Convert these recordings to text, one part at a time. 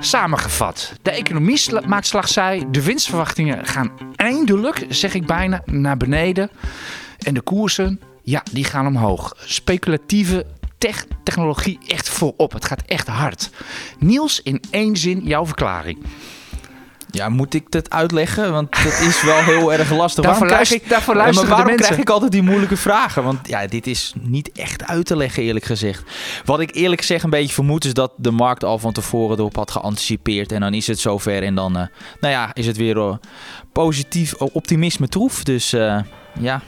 Samengevat, de economie maakt slagzij, de winstverwachtingen gaan eindelijk, zeg ik bijna, naar beneden. En de koersen, ja, die gaan omhoog. Speculatieve tech- technologie echt voorop. Het gaat echt hard. Niels, in één zin jouw verklaring. Ja, moet ik dat uitleggen? Want dat is wel heel erg lastig. Daarvoor Waarom krijg luister- ik, daarvoor luisteren maar waarom krijg ik altijd die moeilijke vragen? Want ja, dit is niet echt uit te leggen, eerlijk gezegd. Wat ik eerlijk gezegd een beetje vermoed is dat de markt al van tevoren erop had geanticipeerd. En dan is het zover en dan, eh, nou ja, is het weer eh, positief eh, optimisme troef. Dus ja,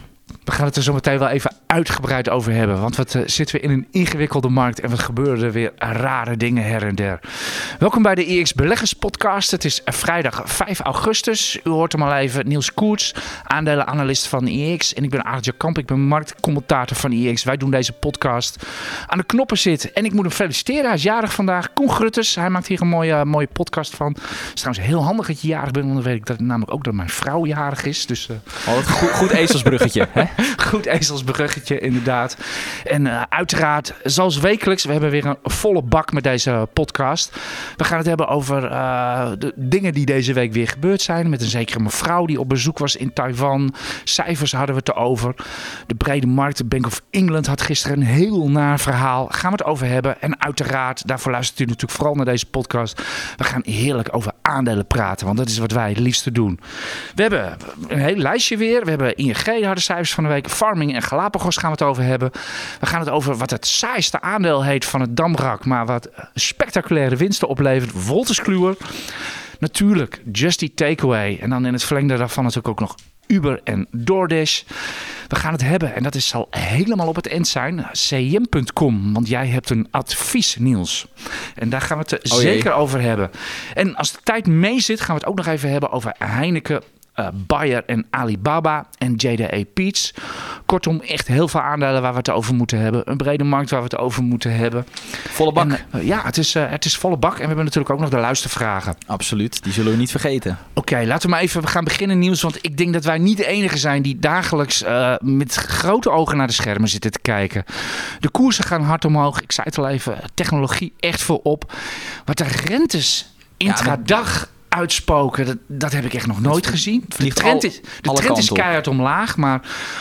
We gaan het er zo meteen wel even uitgebreid over hebben. Want wat eh, zitten we in een ingewikkelde markt en wat gebeuren er weer rare dingen her en der. Welkom bij de EX Beleggers Podcast. Het is vrijdag 5 augustus. U hoort hem al even. Niels Koerts, aandelenanalist van EX. En ik ben Aartje Kamp, ik ben marktcommentator van EX. Wij doen deze podcast aan de knoppen zitten. En ik moet hem feliciteren. Hij is jarig vandaag. Koen Grutters, hij maakt hier een mooie, mooie podcast van. Het is trouwens heel handig dat je jarig bent. Want dan weet ik dat, namelijk ook dat mijn vrouw jarig is. Dus... eh, oh, wat goed, goed ezelsbruggetje. Hè? Goed ezelsbruggetje, inderdaad. En eh, uiteraard, zoals wekelijks, we hebben weer een volle bak met deze podcast. We gaan het hebben over eh, de dingen die deze week weer gebeurd zijn. Met een zekere mevrouw die op bezoek was in Taiwan. Cijfers hadden we het erover. De brede markt, de Bank of England had gisteren een heel naar verhaal. Gaan we het over hebben. En uiteraard, daarvoor luistert u natuurlijk vooral naar deze podcast. We gaan heerlijk over aandelen praten, want dat is wat wij het liefste doen. We hebben een heel lijstje weer. We hebben ING harde cijfers van de week. Farming en Galapagos gaan we het over hebben. We gaan het over wat het saaiste aandeel heet van het Damrak. Maar wat spectaculaire winsten oplevert. Wolters Kluwer. Natuurlijk Just Eat Takeaway. En dan in het verlengde daarvan natuurlijk ook nog Uber en DoorDash. We gaan het hebben, en dat is, zal helemaal op het eind zijn, cm.com. Want jij hebt een advies, Niels. En daar gaan we het Oh zeker over hebben. En als de tijd mee zit, gaan we het ook nog even hebben over Heineken, eh, Bayer en Alibaba en JDA Peets. Kortom, echt heel veel aandelen waar we het over moeten hebben. Een brede markt waar we het over moeten hebben. Volle bak. En, eh, ja, het is, eh, het is volle bak. En we hebben natuurlijk ook nog de luistervragen. Absoluut, die zullen we niet vergeten. Oké, laten we maar even gaan beginnen, Niels. Want ik denk dat wij niet de enige zijn die dagelijks met grote ogen naar de schermen zitten te kijken. De koersen gaan hard omhoog. Ik zei het al even, technologie echt voorop. Wat de rentes intradag uitspoken, dat, dat heb ik echt nog nooit gezien. De trend is, de trend is keihard omlaag, maar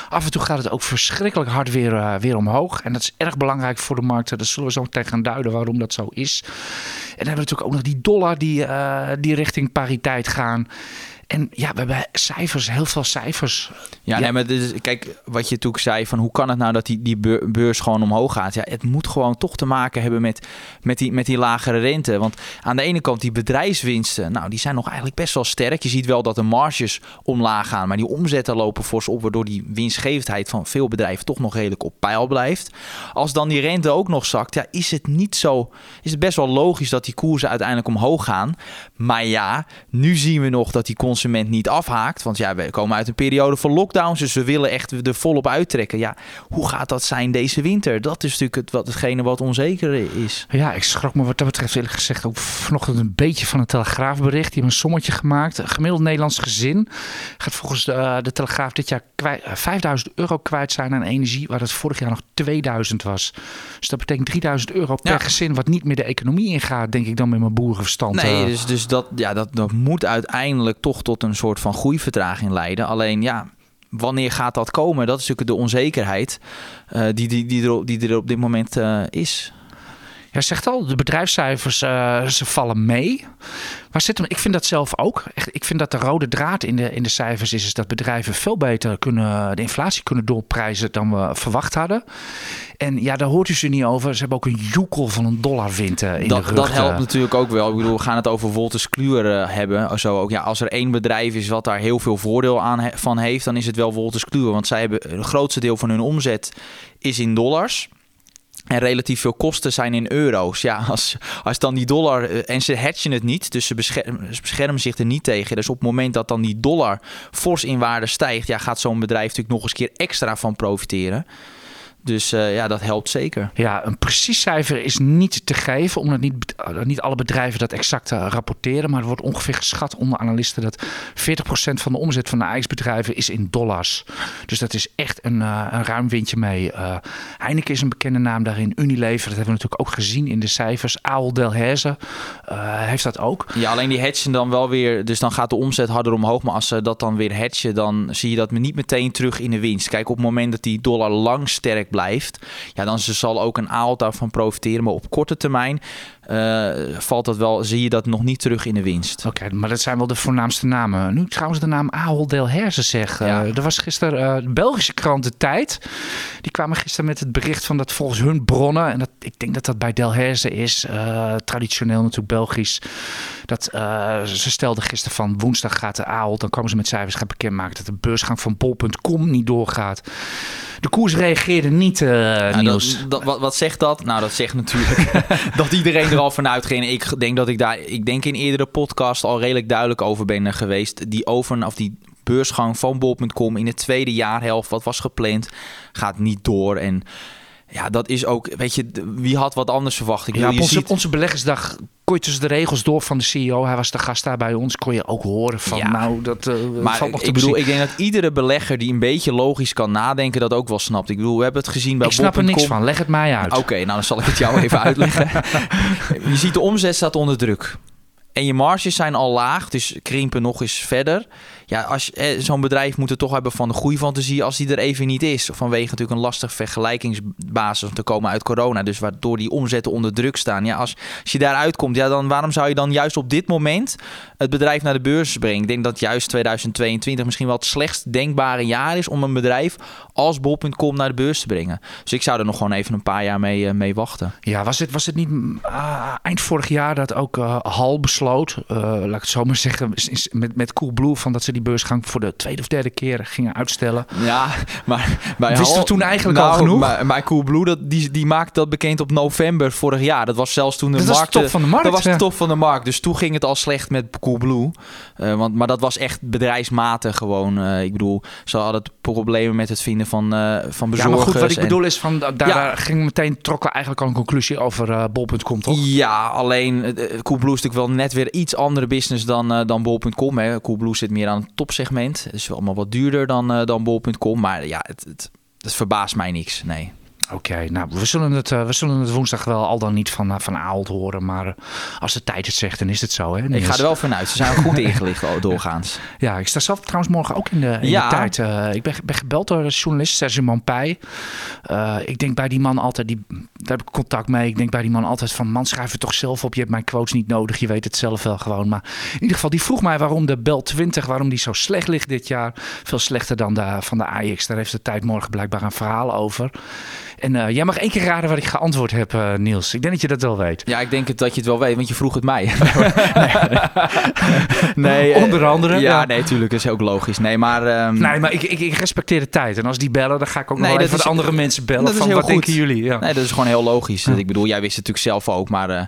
af en toe gaat het ook verschrikkelijk hard weer, eh, weer omhoog. En dat is erg belangrijk voor de markten. Daar zullen we zo meteen gaan duiden waarom dat zo is. En dan hebben we natuurlijk ook nog die dollar die, eh, die richting pariteit gaan. En ja, we hebben cijfers, heel veel cijfers. Ja, Ja. Nee, maar is, kijk, wat je toen zei van hoe kan het nou dat die, die beur- beurs gewoon omhoog gaat? Ja, het moet gewoon toch te maken hebben met, met, die, met die lagere rente. Want aan de ene kant die bedrijfswinsten, nou die zijn nog eigenlijk best wel sterk. Je ziet wel dat de marges omlaag gaan, maar die omzetten lopen fors op, waardoor die winstgevendheid van veel bedrijven toch nog redelijk op peil blijft. Als dan die rente ook nog zakt, ja, is het niet zo, is het best wel logisch dat die koersen uiteindelijk omhoog gaan. Maar ja, nu zien we nog dat die consument niet afhaakt. Want ja, we komen uit een periode van lockdowns. Dus we willen echt er volop uittrekken. Ja, hoe gaat dat zijn deze winter? Dat is natuurlijk het, wat, hetgene wat onzeker is. Ja, ik schrok me wat dat betreft eerlijk gezegd ook vanochtend een beetje van een telegraafbericht. Die hebben een sommetje gemaakt. Een gemiddeld Nederlands gezin gaat volgens de, de Telegraaf dit jaar kwijt, eh, 5000 euro kwijt zijn aan energie, waar het vorig jaar nog 2000 was. Dus dat betekent 3000 euro per Ja. gezin, wat niet meer de economie ingaat, denk ik dan met mijn boerenverstand. Nee, eh. dus, dus dat, ja, dat, dat moet uiteindelijk toch tot een soort van groeivertraging leiden. Alleen ja, wanneer gaat dat komen? Dat is natuurlijk de onzekerheid eh, die, die, die, er, die er op dit moment eh, is. Ja, zegt al, de bedrijfscijfers eh, ze vallen mee. Waar zit hem? Ik vind dat zelf ook. Echt, ik vind dat de rode draad in de, in de cijfers is, is dat bedrijven veel beter kunnen, de inflatie kunnen doorprijzen dan we verwacht hadden. En ja, daar hoort u ze niet over. Ze hebben ook een joekel van een dollarwind eh, in de Dat, rug. dat eh. helpt natuurlijk ook wel. Ik bedoel, we gaan het over Wolters Kluwer eh, hebben. Zo ook, ja, als er één bedrijf is wat daar heel veel voordeel aan he- van heeft, dan is het wel Wolters Kluwer. Want zij hebben het grootste deel van hun omzet is in dollars. En relatief veel kosten zijn in euro's. Ja, als, als dan die dollar. eh, En ze hedgen het niet, dus ze beschermen, zich er niet tegen. Dus op het moment dat dan die dollar fors in waarde stijgt, ja, gaat zo'n bedrijf natuurlijk nog eens een keer extra van profiteren. Dus eh, ja, dat helpt zeker. Ja, een precies cijfer is niet te geven, omdat niet, uh, niet alle bedrijven dat exact uh, rapporteren. Maar er wordt ongeveer geschat onder analisten dat 40% van de omzet van de ijsbedrijven is in dollars. Dus dat is echt een, uh, een ruim windje mee. Uh, Heineken is een bekende naam daarin. Unilever, dat hebben we natuurlijk ook gezien in de cijfers. Ahold Delhaize heeft dat ook. Ja, alleen die hedgen dan wel weer, dus dan gaat de omzet harder omhoog. Maar als ze dat dan weer hedgen, dan zie je dat niet meteen terug in de winst. Kijk, op het moment dat die dollar lang sterk blijft, ja, dan zal ook een Ahold daarvan profiteren. Maar op korte termijn valt dat wel, zie je dat nog niet terug in de winst. Oké, okay, maar dat zijn wel de voornaamste namen. Nu trouwens de naam Ahold Delhaize zeg. Ja. Uh, er was gisteren uh, de Belgische krant De Tijd. Die kwamen gisteren met het bericht van dat volgens hun bronnen... en dat, ik denk dat dat bij Delhaize is, uh, traditioneel natuurlijk Belgisch... dat ze stelden gisteren van woensdag gaat de Ahold... dan komen ze met cijfers gaan bekendmaken... dat de beursgang van bol.com niet doorgaat. De koers reageerde niet, Niels. Dat, dat, wat, wat zegt dat? Nou, dat zegt natuurlijk dat iedereen er al vanuit. Ik denk dat ik daar, ik denk in eerdere podcast al redelijk duidelijk over ben geweest. Die over, of die beursgang van bol.com in de tweede jaarhelft, wat was gepland, gaat niet door. En ja, dat is ook, weet je, wie had wat anders verwacht? Ik ja, je onze, ziet... onze beleggersdag kon je tussen de regels door van de CEO. Hij was de gast daar bij ons. Kon je ook horen van, Ja. nou, dat uh, Maar valt nog te ik bedoel, ik denk dat iedere belegger die een beetje logisch kan nadenken, dat ook wel snapt. Ik bedoel, we hebben het gezien bij Ik snap er niks van. Leg het mij uit. Oké, nou dan zal ik het jou even uitleggen. Je ziet de omzet staat onder druk. En je marges zijn al laag, dus krimpen nog eens verder. Ja, als eh, zo'n bedrijf moet het toch hebben van de groeifantasie als die er even niet is. Vanwege natuurlijk een lastig vergelijkingsbasis om te komen uit corona. Dus waardoor die omzetten onder druk staan. Ja, als, als je daaruit komt, ja, dan waarom zou je dan juist op dit moment het bedrijf naar de beurs brengen? Ik denk dat juist 2022 misschien wel het slechtst denkbare jaar is om een bedrijf als bol.com naar de beurs te brengen. Dus ik zou er nog gewoon even een paar jaar mee, eh, mee wachten. Ja, was het, was het niet ah, eind vorig jaar dat ook eh, Hal besloot, laat ik het zo maar zeggen, met, met Coolblue, van dat ze die beursgang voor de tweede of derde keer gingen uitstellen. Ja, maar bij Wisten we toen eigenlijk nou, al genoeg? Maar, maar Coolblue, dat, die, die maakte dat bekend op november vorig jaar. Dat was zelfs toen de Dat was de markt... top van de markt, Dat was ja. de top van de markt. Dus toen ging het al slecht met Coolblue. Eh want, maar dat was echt bedrijfsmatig gewoon. Eh, ik bedoel, ze hadden problemen met het vinden van, eh van Ja, bezorgers. maar goed, wat ik en- bedoel is van, da- daar Ja. ging meteen, trokken we eigenlijk al een conclusie over bol.com, toch? Ja, alleen Coolblue is natuurlijk wel net weer iets andere business dan, dan bol.com. Coolblue zit meer aan het topsegment. Wel allemaal wat duurder dan, eh, dan bol.com. Maar ja, het, het, het verbaast mij niks. Nee. Oké, nou, we zullen, het, eh, we zullen het woensdag wel al dan niet van, eh, van Aalt horen, maar eh, als de tijd het zegt, dan is het zo, hè? Ik ga er wel vanuit. Ze zijn goed ingelicht oh, doorgaans. Ja, ik sta zelf trouwens morgen ook in de, in Ja. de tijd. Ik ben, ben gebeld door een journalist, Serge Mampij. Ik denk bij die man altijd, die, daar heb ik contact mee. Ik denk bij die man altijd van, man schrijf het toch zelf op. Je hebt mijn quotes niet nodig, je weet het zelf wel gewoon. Maar in ieder geval, die vroeg mij waarom de Bel 20, waarom die zo slecht ligt dit jaar. Veel slechter dan de, van de Ajax. Daar heeft de tijd morgen blijkbaar een verhaal over. En eh, jij mag één keer raden wat ik geantwoord heb, eh, Niels. Ik denk dat je dat wel weet. Ja, ik denk het, dat je het wel weet, want je vroeg het mij. nee, eh, Onder andere, Ja, ja. nee, tuurlijk. Dat is ook logisch. Nee, maar... ehm, Nee, maar ik, ik, ik respecteer de tijd. En als die bellen, dan ga ik ook nog Nee, even is- de andere mensen bellen. dat is van, heel wat goed. denken jullie? Ja. Nee, dat is gewoon heel logisch. Ik bedoel, jij wist het natuurlijk zelf ook. Maar eh, ja,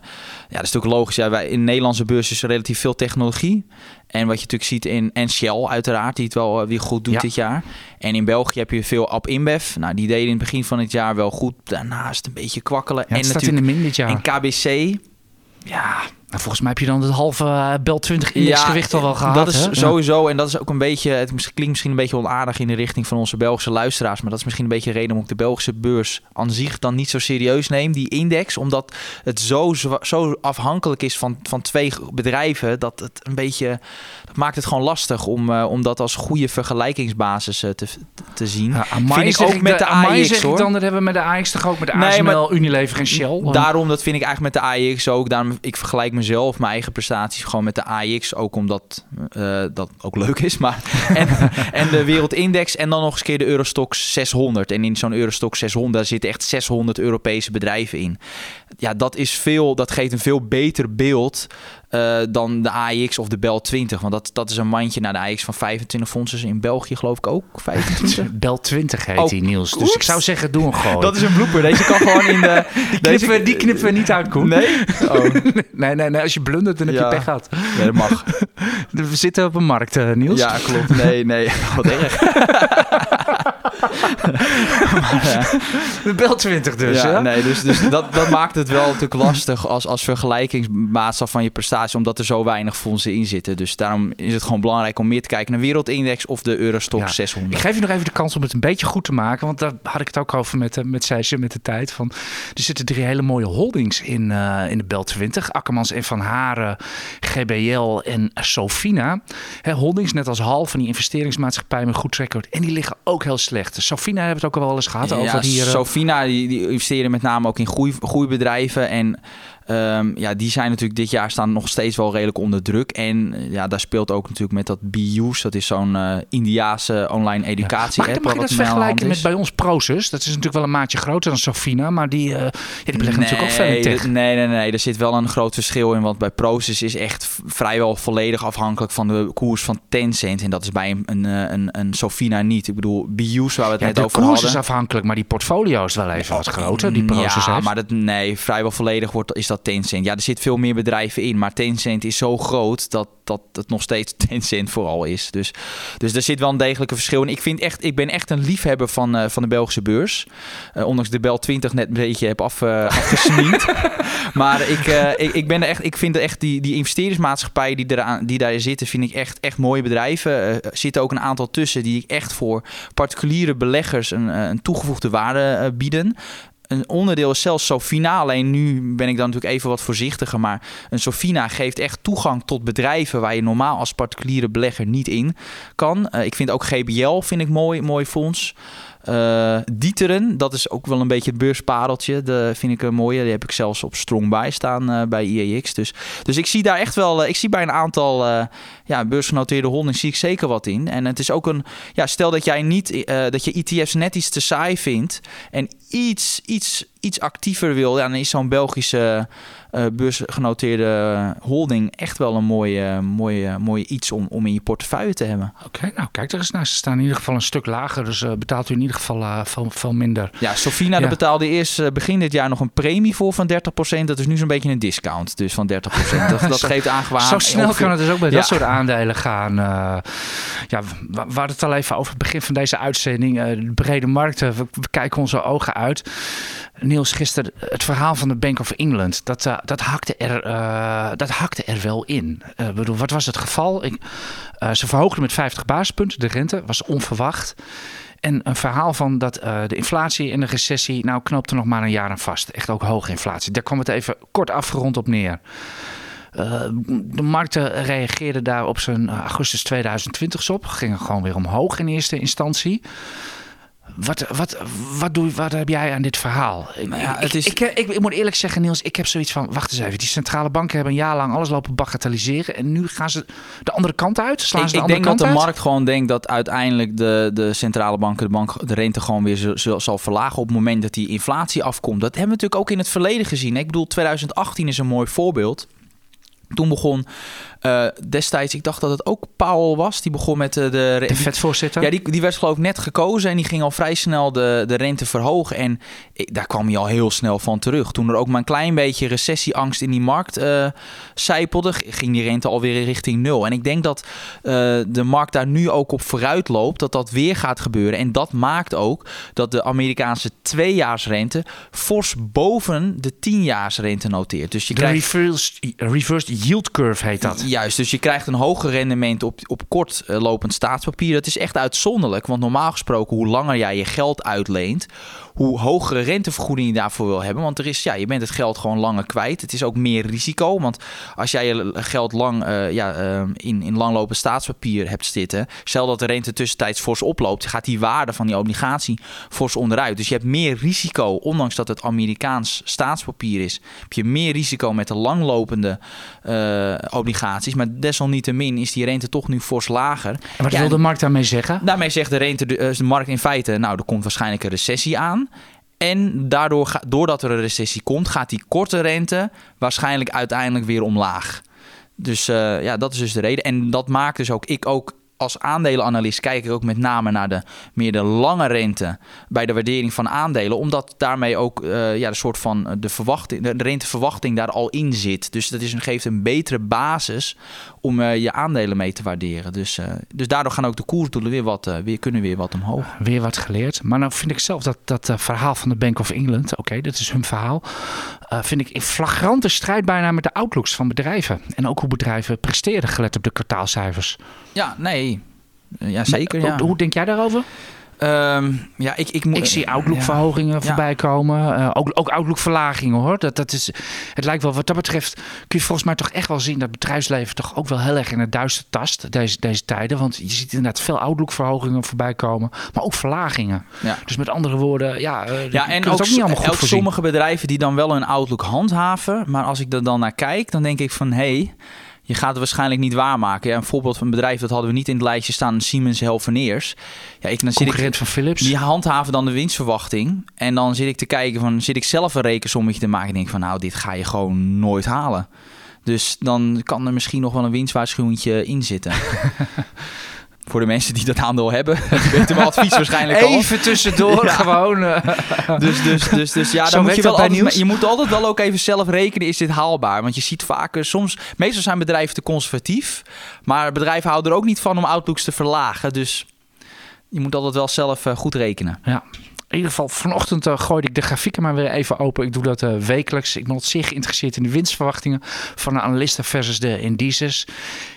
dat is natuurlijk logisch. Ja, wij, in de Nederlandse beurs is er relatief veel technologie. En wat je natuurlijk ziet in... En Shell uiteraard, die het wel eh, weer goed doet dit jaar. En in België heb je veel App InBev. Nou, die deden in het begin van het jaar wel goed. Daarnaast een beetje kwakkelen. Ja, het en staat in de min dit jaar. En KBC, Ja, nou, volgens mij heb je dan het halve eh, Bel 20 indexgewicht al wel gehad. Dat is hè? sowieso, en dat is ook een beetje, het klinkt misschien een beetje onaardig in de richting van onze Belgische luisteraars, maar dat is misschien een beetje de reden waarom ik de Belgische beurs aan zich dan niet zo serieus neem, die index, omdat het zo, zo afhankelijk is van, van twee bedrijven, dat het een beetje, dat maakt het gewoon lastig om, eh, om dat als goede vergelijkingsbasis eh, te, te zien. Ja, Vind ik ook met de zeg ik hoor. dan, dat hebben we met de AX toch ook met de Nee, ASML, maar- Unilever en Shell. Daarom, dat vind ik eigenlijk met de AX ook. Daarom, ik vergelijk mezelf, mijn eigen prestaties, gewoon met de AX. Ook omdat eh, dat ook leuk is. Maar, en, en de Wereldindex. En dan nog eens een keer de Eurostox 600. En in zo'n Eurostox 600 daar zitten echt 600 Europese bedrijven in. Ja, dat, is veel, dat geeft een veel beter beeld eh, dan de AX of de Bel 20. Want dat, dat is een mandje naar de AX van 25 fondsen. In België geloof ik ook 25. Bel 20 heet Oh, die, Niels. Dus oeps. ik zou zeggen, doe hem gewoon. Dat is een blooper. Deze kan gewoon in de... die, knippen, we- die knippen we niet uit, Koen. Nee? Oh, nee, nee, nee. Als je blundert, dan heb Ja. je pech gehad. ja, dat mag. We zitten op een markt, eh, Niels. Ja, klopt. Nee, nee. Wat erg. De Bel 20 dus, ja, ja? nee, dus, dus dat, dat maakt het wel natuurlijk lastig als, als vergelijkingsmaatstaf van je prestatie, omdat er zo weinig fondsen in zitten. Dus daarom is het gewoon belangrijk om meer te kijken naar Wereldindex of de Eurostock Ja. 600. Ik geef je nog even de kans om het een beetje goed te maken. Want daar had ik het ook over met, eh, met Seisje, met de tijd. Van, er zitten drie hele mooie holdings in, eh, in de Bel 20. Akkermans en Van Haren, GBL en Sofina. Hè, holdings, net als Hal van die investeringsmaatschappij met goed track record. En die liggen ook heel slecht. Sofina hebben we het ook al wel eens gehad over hier. eh, Sofina die, die investeren met name ook in groei, groeibedrijven. En ehm, ja, die zijn natuurlijk dit jaar staan nog steeds wel redelijk onder druk. En eh, ja, daar speelt ook natuurlijk met dat BU's. Dat is zo'n eh Indiaanse online educatie Mag, ik- app. mag dat de vergelijken met bij ons Prosus? Dat is natuurlijk wel een maatje groter dan Sofina, maar die, ja, die beleggen natuurlijk ook veel. Nee, nee, nee. Er zit wel een groot verschil in. Want bij Proces is echt vrijwel volledig afhankelijk van de koers van Tencent. En dat is bij een, een, een, een Sofina niet. Ik bedoel, BU's waar we het Ja, net de over koers hadden. is afhankelijk, maar die portfolio is wel even wat groter. Die Prosus ja, heeft. maar dat, nee, vrijwel volledig wordt, is dat Tencent. Ja, er zit veel meer bedrijven in, maar Tencent is zo groot dat, dat het nog steeds Tencent vooral is. Dus, dus er zit wel een degelijke verschil. En ik, vind echt, ik ben echt een liefhebber van, eh, van de Belgische beurs. Eh, ondanks de Bel 20 net een beetje heb af, afgesniet. maar ik, ik, ik, ben er echt, ik vind echt die, die investeringsmaatschappijen die, eraan, die daar zitten, vind ik echt, echt mooie bedrijven. Er zitten ook een aantal tussen die ik echt voor particuliere beleggers een, een toegevoegde waarde bieden. Een onderdeel is zelfs Sofina. Alleen nu ben ik dan natuurlijk even wat voorzichtiger. Maar een Sofina geeft echt toegang tot bedrijven waar je normaal als particuliere belegger niet in kan. Eh, ik vind ook GBL vind ik mooi, mooi fonds. Eh Dieteren, dat is ook wel een beetje het beurspareltje. Dat vind ik een mooie. Die heb ik zelfs op strong bij staan eh, bij IEX. Dus, dus ik zie daar echt wel, eh, ik zie bij een aantal eh, ja, beursgenoteerde holdings zie ik zeker wat in. En het is ook een, ja, stel dat jij niet, eh, dat je ETF's net iets te saai vindt en iets, iets, iets actiever wil, ja, dan is zo'n Belgische eh, beursgenoteerde holding echt wel een mooie, mooie, mooie iets om, om in je portefeuille te hebben. Oké, nou kijk er eens naar. Ze staan in ieder geval een stuk lager, dus eh, betaalt u in ieder geval eh, veel, veel minder. Ja, Sofina Ja. betaalde eerst begin dit jaar nog een premie voor van 30%. Dat is nu zo'n beetje een discount, dus van 30%. Dat, dat Zo- geeft aan Zo snel kan het dus ook bij Ja. dat soort aandelen gaan. Ja, we, hadden het al even over het begin van deze uitzending. de brede markten, we, we kijken onze ogen uit. Niels, gisteren het verhaal van de Bank of England, dat, eh, dat, hakte, er, eh, dat hakte er wel in. Eh, bedoel, wat was het geval? Ik, ze verhoogden met 50 basispunten de rente, was onverwacht. En een verhaal van dat de inflatie en de recessie, nou knoopte nog maar een jaar aan vast. Echt ook hoge inflatie. Daar kwam het even kort afgerond op neer. De markten reageerden daar op zijn augustus 2020 op. Gingen gewoon weer omhoog in eerste instantie. Wat, wat, wat, doe, wat heb jij aan dit verhaal? Ik- Nou ja, ik, het is- ik, ik, ik moet eerlijk zeggen, Niels, ik heb zoiets van... Wacht eens even, die centrale banken hebben een jaar lang alles lopen bagatelliseren. En nu gaan ze de andere kant uit? Slaan Ik, ze de ik andere denk dat de uit? markt gewoon denkt dat uiteindelijk de, de centrale banken de, bank, de rente gewoon weer zal- zal, verlagen op het moment dat die inflatie afkomt. Dat hebben we natuurlijk ook in het verleden gezien. Ik bedoel, 2018 is een mooi voorbeeld. Toen begon eh, destijds, ik dacht dat het ook Powell was, die begon met eh, de... De vetvoorzitter? Ja, die, die werd geloof ik net gekozen en die ging al vrij snel de, de rente verhogen. En ik- daar kwam hij al heel snel van terug. Toen er ook maar een klein beetje recessieangst in die markt zijpelde, g- ging die rente alweer richting nul. En ik denk dat de markt daar nu ook op vooruit loopt, dat dat weer gaat gebeuren. En dat maakt ook dat de Amerikaanse tweejaarsrente fors boven de tienjaarsrente noteert. Dus je de krijgt... reversed, reversed yield curve heet dat. Juist, dus je krijgt een hoger rendement op, op kort eh, lopend staatspapier. Dat is echt uitzonderlijk, want normaal gesproken hoe langer jij je geld uitleent, hoe hogere rentevergoeding je daarvoor wil hebben. Want er is, ja, je bent het geld gewoon langer kwijt. Het is ook meer risico, want als jij je geld lang eh, ja, eh, in, in langlopend staatspapier hebt zitten, stel dat de rente tussentijds fors oploopt, gaat die waarde van die obligatie fors onderuit. Dus je hebt meer risico, ondanks dat het Amerikaans staatspapier is, heb je meer risico met de langlopende eh, obligaties. Maar desalniettemin is die rente toch nu fors lager. En wat Ja, wil de markt daarmee zeggen? Daarmee zegt de, rente, de markt in feite, nou, er komt waarschijnlijk een recessie aan. En daardoor, doordat er een recessie komt, gaat die korte rente waarschijnlijk uiteindelijk weer omlaag. Dus eh, ja, dat is dus de reden. En dat maakt dus ook ik ook als aandelenanalist kijk ik ook met name naar de meer de lange rente bij de waardering van aandelen, omdat daarmee ook uh, ja, de soort van eh, de verwachting, de renteverwachting daar al in zit. Dus dat is geeft een betere basis om uh, je aandelen mee te waarderen. Dus, uh, dus daardoor gaan ook de koersdoelen weer wat, uh, weer, kunnen weer wat omhoog. Weer wat geleerd. Maar nou vind ik zelf dat dat verhaal van de Bank of England, oké, okay, dat is hun verhaal, vind ik in flagrante strijd bijna met de outlooks van bedrijven. En ook hoe bedrijven presteren gelet op de kwartaalcijfers. Ja, nee. Ja, zeker. Maar, ja. Hoe, hoe denk jij daarover? Um, ja, ik, ik, ik zie outlook-verhogingen ja. voorbij komen. Uh, ook, ook outlook-verlagingen hoor. Dat, dat is, het lijkt wel, wat dat betreft, kun je volgens mij toch echt wel zien dat bedrijfsleven toch ook wel heel erg in het duister tast deze, deze tijden. Want je ziet inderdaad veel outlook-verhogingen voorbij komen, maar ook verlagingen. Ja. Dus met andere woorden, ja, uh, ja en ook, ook niet allemaal goed ook sommige bedrijven die dan wel een outlook handhaven, maar als ik er dan naar kijk, dan denk ik van hé. Hey, je gaat het waarschijnlijk niet waarmaken. Ja, een voorbeeld van een bedrijf, dat hadden we niet in het lijstje staan, Siemens Healthineers. Ja, ik, dan zit ik, van Philips. Die handhaven dan de winstverwachting. En dan zit ik te kijken van, zit ik zelf een rekensommetje te maken en denk van, nou, dit ga je gewoon nooit halen. Dus dan kan er misschien nog wel een winstwaarschuwingje in zitten. Voor de mensen die dat aandeel hebben, die weten mijn advies waarschijnlijk al. Even tussendoor Ja. gewoon. uh, Dus, dus, dus, dus ja, dan moet je, wel altijd, nieuws. je moet altijd wel ook even zelf rekenen, is dit haalbaar? Want je ziet vaker, soms, meestal zijn bedrijven te conservatief, maar bedrijven houden er ook niet van om outlooks te verlagen. Dus je moet altijd wel zelf eh, goed rekenen. Ja. In ieder geval, vanochtend uh, gooide ik de grafieken maar weer even open. Ik doe dat uh, wekelijks. Ik ben zeer geïnteresseerd in de winstverwachtingen van de analisten versus de indices.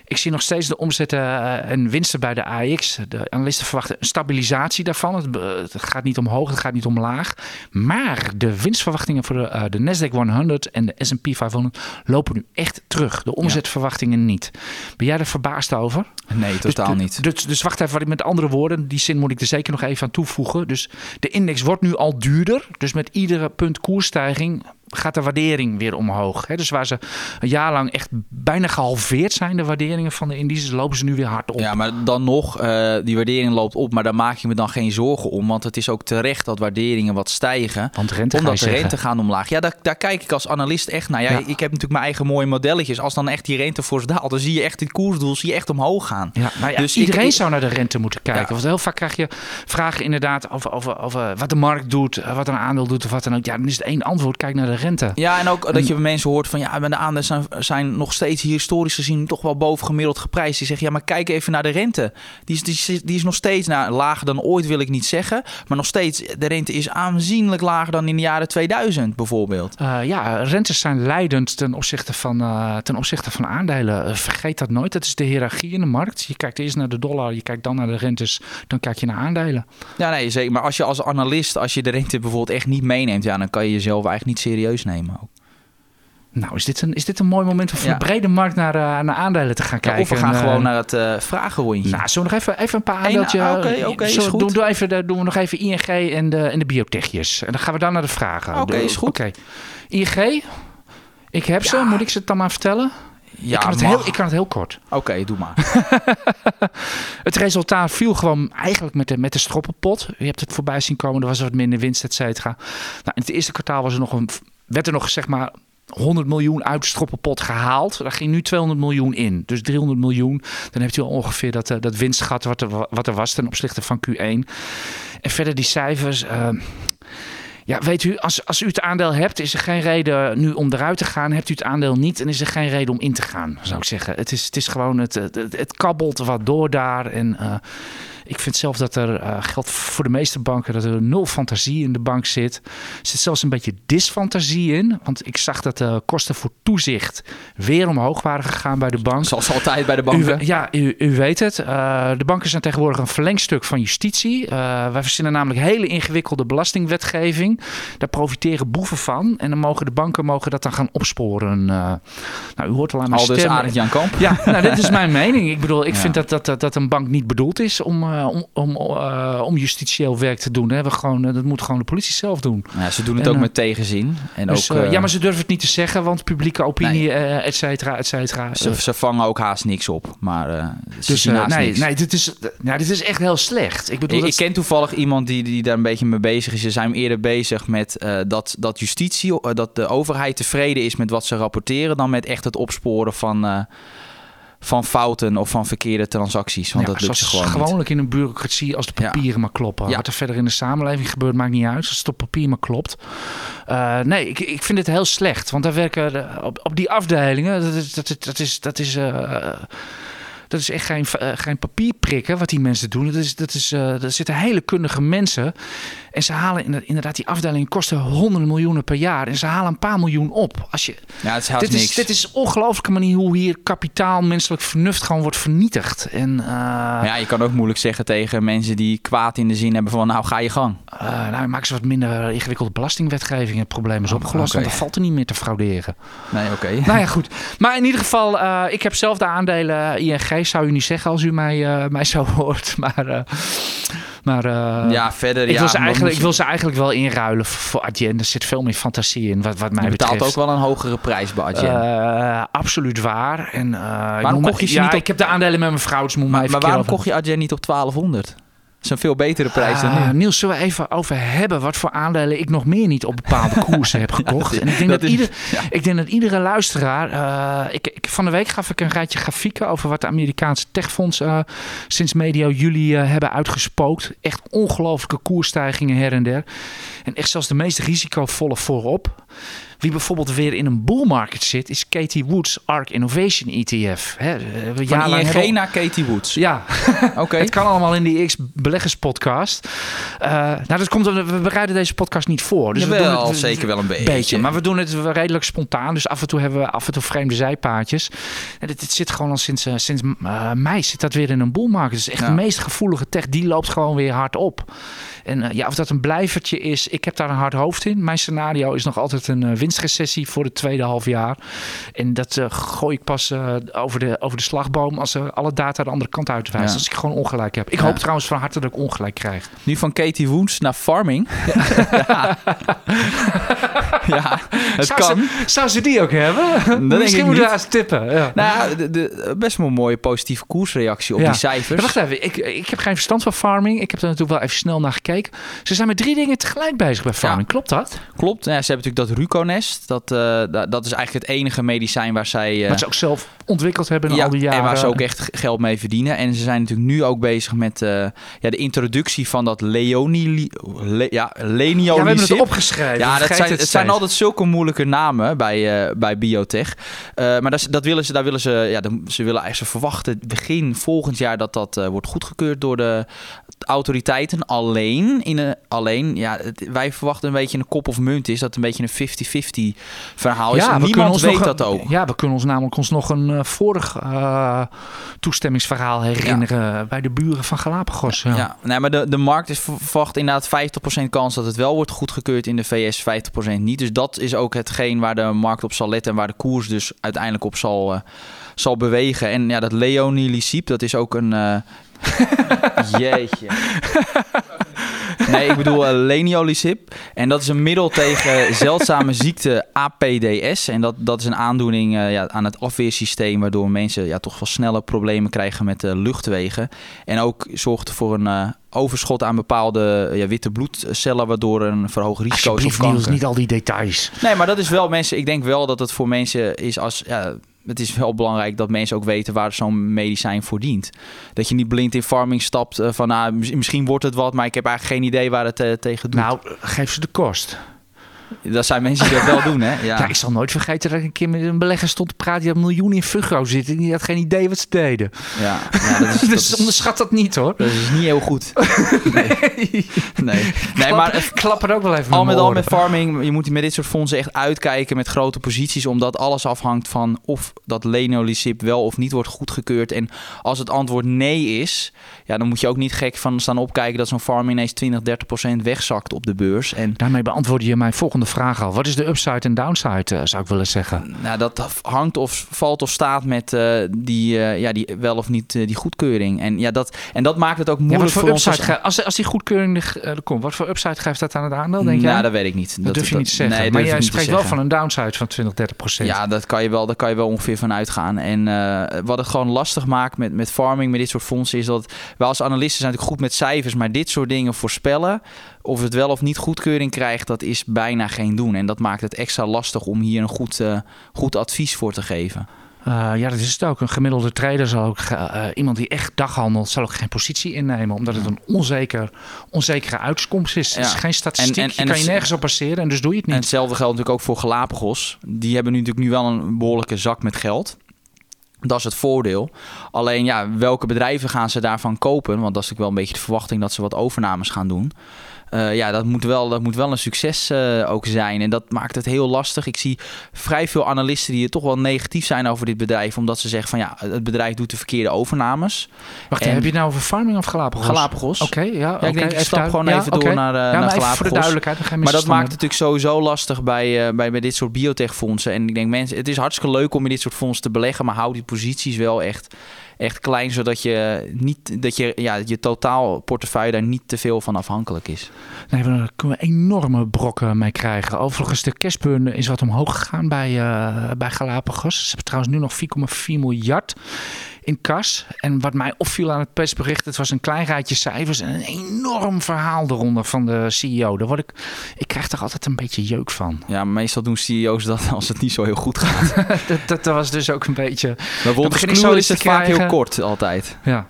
Ik zie nog steeds de omzetten uh, en winsten bij de AX. De analisten verwachten een stabilisatie daarvan. Het, gaat niet omhoog, het gaat niet omlaag. Maar de winstverwachtingen voor de, uh, de Nasdaq 100 en de S&P 500 lopen nu echt terug. De omzetverwachtingen niet. Ben jij er verbaasd over? Nee, totaal dus, niet. Dus, dus wacht even, wat ik met andere woorden, die zin moet ik er zeker nog even aan toevoegen. Dus de index wordt nu al duurder. Dus met iedere punt koersstijging gaat de waardering weer omhoog. Dus waar ze een jaar lang echt bijna gehalveerd zijn, de waarderingen van de indices, lopen ze nu weer hard op. Ja, maar dan nog, uh, die waardering loopt op, maar daar maak je me dan geen zorgen om. Want het is ook terecht dat waarderingen wat stijgen. Want rente omdat de rente gaan omlaag. Ja, daar, daar, kijk ik als analist echt naar. Ja, ja, ik heb natuurlijk mijn eigen mooie modelletjes. Als dan echt die rente fors daalt, dan zie je echt dit koersdoel zie je echt omhoog gaan. Ja, ja, dus iedereen ik, zou naar de rente moeten kijken. Ja. Want heel vaak krijg je vragen inderdaad over, over, over wat de markt doet, wat een aandeel doet of wat dan ook. Ja, dan is het één antwoord, kijk naar de rente. Ja, en ook dat je bij mensen hoort van ja, de aandelen zijn, zijn nog steeds historisch gezien toch wel bovengemiddeld geprijsd. Die zeggen ja, maar kijk even naar de rente. Die is, die is, die is nog steeds nou, lager dan ooit, wil ik niet zeggen. Maar nog steeds, de rente is aanzienlijk lager dan in de jaren 2000 bijvoorbeeld. Uh, ja, rentes zijn leidend ten opzichte van, uh, ten opzichte van aandelen. Uh, vergeet dat nooit. Dat is de hiërarchie in de markt. Je kijkt eerst naar de dollar, je kijkt dan naar de rentes, dan kijk je naar aandelen. Ja, nee, zeker. Maar als je als analist, als je de rente bijvoorbeeld echt niet meeneemt, ja, dan kan je jezelf eigenlijk niet serieus nemen. Ook. Nou, is dit een, is dit een mooi moment om van ja. de brede markt naar, uh, naar aandelen te gaan kijken? Ja, of we gaan en, gewoon uh, naar het uh, vragenrondje. Nou, zullen we nog even, even een paar aandeeltjes... Oké, oké, okay, is goed. Doen, doen, even, doen we nog even ING en de, en de biotechjes. En dan gaan we dan naar de vragen. Oké, okay, is goed. Okay. ING, ik heb ja. ze. Moet ik ze dan maar vertellen? Ja, ik, kan het heel, ik kan het heel kort. Oké, okay, doe maar. het resultaat viel gewoon eigenlijk met de, met de stroppenpot. Je hebt het voorbij zien komen, er was wat minder winst, et cetera. Nou, in het eerste kwartaal was er nog een, werd er nog zeg maar 100 miljoen uit de stroppenpot gehaald. Daar ging nu 200 miljoen in. Dus 300 miljoen. Dan hebt u al ongeveer dat, dat winstgat wat er, wat er was ten opzichte van Q1. En verder die cijfers... Uh, ja, weet u, als, als u het aandeel hebt, is er geen reden nu om eruit te gaan. Hebt u het aandeel niet, dan is er geen reden om in te gaan, zou ik zeggen. Het is, het is gewoon, het, het, kabbelt wat door daar. En uh, ik vind zelf dat er uh, geldt voor de meeste banken dat er nul fantasie in de bank zit. Er zit zelfs een beetje disfantasie in. Want ik zag dat de kosten voor toezicht weer omhoog waren gegaan bij de bank. Zoals altijd bij de banken. U, ja, u, u weet het. Uh, de banken zijn tegenwoordig een verlengstuk van justitie. Uh, wij verzinnen namelijk hele ingewikkelde belastingwetgeving. Daar profiteren boeven van. En dan mogen de banken mogen dat dan gaan opsporen. Nou, u hoort al aan mijn Al dus stem. Arend Jan Kamp. Ja, nou, dit is mijn mening. Ik bedoel, ik ja. vind dat, dat, dat, dat een bank niet bedoeld is om eh, om, om, eh, om justitieel werk te doen. Hè. We gewoon, eh, dat moet gewoon de politie zelf doen. Ja, ze doen het En, ook met tegenzin. En Dus, ook, ja, maar ze durven het niet te zeggen, want publieke opinie, et cetera, et cetera. ze, ze vangen ook haast niks op. Maar ze dus zien haast nee, niks. nee dit, is, nou, dit is echt heel slecht. Ik bedoel, Ik, dat- ik ken toevallig iemand die, die daar een beetje mee bezig is. Ze zijn eerder bezig met dat, dat justitie, dat de overheid tevreden is met wat ze rapporteren, dan met echt het opsporen van, van fouten of van verkeerde transacties. Want Ja, dat lukt niet. gewoonlijk in een bureaucratie als de Ja. papieren maar kloppen. Ja. Wat er verder in de samenleving gebeurt maakt niet uit. Als het op papier maar klopt. Eh, nee, ik, ik vind het heel slecht. Want daar werken er- op, op die afdelingen, dat is, dat is, dat is, dat is, eh, dat is echt geen, eh, geen papierprikken wat die mensen doen. Dat is, dat is, eh, er zitten hele kundige mensen. En ze halen inderdaad, die afdelingen kosten honderden miljoenen per jaar. En ze halen een paar miljoen op. Als je, Ja, het dit, niks. is, dit is een ongelooflijke manier hoe hier kapitaal, menselijk vernuft gewoon wordt vernietigd. En, eh, Ja, je kan ook moeilijk zeggen tegen mensen die kwaad in de zin hebben van nou ga je gang. Uh, nou, maak ze wat minder ingewikkelde belastingwetgeving. en Het probleem is opgelost, oké. want er valt er niet meer te frauderen. Nee, oké. nou ja, goed. Maar in ieder geval, eh, ik heb zelf de aandelen ING. Zou u niet zeggen als u mij, eh, mij zo hoort. Maar, eh, maar eh, ja, verder. ik, ja, maar eigenlijk, ik wil ze eigenlijk wel inruilen voor Adyen. Er zit veel meer fantasie in, wat, wat mij je betaalt betreft. ook wel een hogere prijs bij Adyen. Eh, absoluut waar. En, ik moet kocht je me- ze ja, niet op- ik heb de aandelen met mijn vrouw, dus moet maar maar waarom kocht je Adyen niet op 1200? Is een veel betere prijs dan Ah, nu. Niels, zullen we even over hebben wat voor aandelen ik nog meer niet op bepaalde koersen heb gekocht? en ik denk dat, dat is- ieder, ik denk dat iedere luisteraar. eh, ik, ik, van de week gaf ik een rijtje grafieken over wat de Amerikaanse techfonds eh, sinds medio juli eh, hebben uitgespookt. Echt ongelooflijke koersstijgingen her en der. En echt zelfs de meest risicovolle voorop. Wie bijvoorbeeld weer in een bull market zit, is Katie Woods ARK Innovation ETF. Hè, eh, Van ING hebben- naar Katie Woods. Ja, Oké. het kan allemaal in die X Beleggerspodcast. Eh nou, dat komt, omdat we bereiden deze podcast niet voor. Dus we doen het, zeker wel een beetje. Maar we doen het redelijk spontaan. Dus af en toe hebben we af en toe vreemde zijpaadjes. En dit, dit zit gewoon al sinds, eh, sinds mei zit dat weer in een boelmarkt. Dus echt Ja. de meest gevoelige tech, die loopt gewoon weer hard op. En eh, ja, of dat een blijvertje is, ik heb daar een hard hoofd in. Mijn scenario is nog altijd een eh, winstrecessie voor het tweede half jaar. En dat eh, gooi ik pas over, de, over de slagboom als er alle data de andere kant uitwijst. Ja. Als ik gewoon ongelijk heb. Ik Ja. hoop trouwens van harte dat ik ongelijk krijg. Nu van Katie Woods naar farming. Ja, ja het zou, kan. Ze, zou ze die ook hebben? Misschien moeten we daar eens tippen. Ja. Nou, de, de, best wel een mooie positieve koersreactie op Ja. die cijfers. Wacht even, ik, ik heb geen verstand van farming. Ik heb er natuurlijk wel even snel naar gekeken. Ze zijn met drie dingen tegelijk bezig bij farming. Klopt dat? Klopt. Ja, ze hebben natuurlijk dat Ruconest. Dat, eh, da- dat is eigenlijk het enige medicijn waar zij... eh, Wat ze ook zelf ontwikkeld hebben in ja, al die jaren. en waar ze ook echt geld mee verdienen. En ze zijn natuurlijk nu ook bezig met eh, ja, de introductie van dat Leonie... Le, ja, Ja, we hebben het opgeschreven. Ja, dat zijn, het het zijn altijd zulke moeilijke namen bij, bij biotech. Maar dat, dat willen ze, daar willen ze, ja, ze willen eigenlijk ze verwachten begin volgend jaar dat dat wordt goedgekeurd door de autoriteiten. Alleen, in een, alleen ja, het- wij verwachten een beetje een kop of munt is dat een beetje een 50-50 verhaal is. en kunnen niemand weet dat een- ook. Ja, we kunnen ons namelijk ons nog een eh, vorig eh, toestemmingsverhaal herinneren bij de buren van Galapagos. Ja. Ja, nee, maar de, de markt is ver- verwacht inderdaad 50% kans dat het wel wordt goedgekeurd in de VS, 50% niet. Dus dat is ook hetgeen waar de markt op zal letten en waar de koers dus uiteindelijk op zal, eh, zal bewegen. En ja, dat Leonie dat is ook een... eh, Jeetje. Nee, ik bedoel uh, leniolisib. En dat is een middel tegen zeldzame ziekte APDS. En dat, dat is een aandoening eh, ja, aan het afweersysteem... waardoor mensen ja, toch wel sneller problemen krijgen met de luchtwegen. En ook zorgt voor een eh, overschot aan bepaalde ja, witte bloedcellen... waardoor een verhoogd risico is op Alsjeblieft, Niels, kanker. niet al die details. Nee, maar dat is wel mensen. Ik denk wel dat het voor mensen is als. Ja, het is wel belangrijk dat mensen ook weten waar zo'n medicijn voor dient. Dat je niet blind in farming stapt eh, van nou, mis- misschien wordt het wat, maar ik heb eigenlijk geen idee waar het eh, tegen doet. Nou, geef ze de kost. Dat zijn mensen die dat wel doen, hè? Ja. Ja. ik zal nooit vergeten dat ik een keer met een belegger stond te praten. Die had miljoenen in Fugro zitten. En die had geen idee wat ze deden. ja, ja, dat is, dat dus is, onderschat dat niet hoor. dat is niet heel goed. Nee, nee. nee maar klap er ook wel even al met al met farming, je moet met dit soort fondsen echt uitkijken met grote posities, omdat alles afhangt van of dat leniolisib wel of niet wordt goedgekeurd. En als het antwoord nee is, ja, dan moet je ook niet gek van staan opkijken dat zo'n farm ineens 20, 30 procent wegzakt op de beurs. En Daarmee beantwoordde je mijn volgende volgende vraag al. Wat is de upside en downside, eh, zou ik willen zeggen? Nou, dat hangt of valt of staat met eh, die, eh, ja, die wel of niet die goedkeuring. En, ja, dat, en dat maakt het ook moeilijk voor voor ons. upside ge- als, als die goedkeuring er, komt, wat voor upside geeft dat aan het aandeel, denk Nou, jij? dat weet ik niet. dat, durf je niet te zeggen. nee, maar jij spreekt wel van een downside van 20, 30 procent. Ja, dat kan je wel, daar kan je wel ongeveer van uitgaan. En wat het gewoon lastig maakt met, met farming, met dit soort fondsen, is dat wij als analisten zijn natuurlijk goed met cijfers, maar dit soort dingen voorspellen, of het wel of niet goedkeuring krijgt, dat is bijna geen doen. En dat maakt het extra lastig om hier een goed, eh, goed advies voor te geven. Eh, ja, dat is het ook. Een gemiddelde trader zal ook, eh, iemand die echt daghandelt, zal ook geen positie innemen. Omdat het een onzeker, onzekere uitkomst is. Het is geen statistiek. En- en- je en kan je nergens op baseren en dus doe je het En niet. hetzelfde geldt natuurlijk ook voor Galapagos. Die hebben nu natuurlijk nu wel een behoorlijke zak met geld. Dat is het voordeel. Alleen ja, welke bedrijven gaan ze daarvan kopen? Want dat is natuurlijk wel een beetje de verwachting dat ze wat overnames gaan doen. Eh, ja, dat moet wel, dat moet wel een succes eh, ook zijn. En dat maakt het heel lastig. Ik zie vrij veel analisten die er toch wel negatief zijn over dit bedrijf. Omdat ze zeggen van ja, het bedrijf doet de verkeerde overnames. Wacht, en- heb je het nou over farming of Galapagos? Galapagos. Oké, ja. Ja, ik denk ik stap gewoon ja, even door naar, eh, ja, naar even voor de Galapagos. duidelijkheid. dan ga je Maar dat maakt het natuurlijk sowieso lastig bij, bij, bij dit soort biotechfondsen. En ik denk mensen, het is hartstikke leuk om in dit soort fondsen te beleggen, maar hou die posities wel echt, echt klein, zodat je niet dat je ja, je totaal portefeuille daar niet te veel van afhankelijk is. Nee, daar kunnen we enorme brokken mee krijgen. Overigens, de cashburn is wat omhoog gegaan bij, eh, bij Galapagos. Ze hebben trouwens nu nog 4,4 miljard in kas. En wat mij opviel aan het persbericht, het was een klein rijtje cijfers en een enorm verhaal eronder van de CEO. Daar word ik, ik krijg er altijd een beetje jeuk van. Ja, meestal doen CEO's dat als het niet zo heel goed gaat. dat, dat, dat was dus ook een beetje... Maar Kluwer eens is het vaak heel kort altijd. Ja.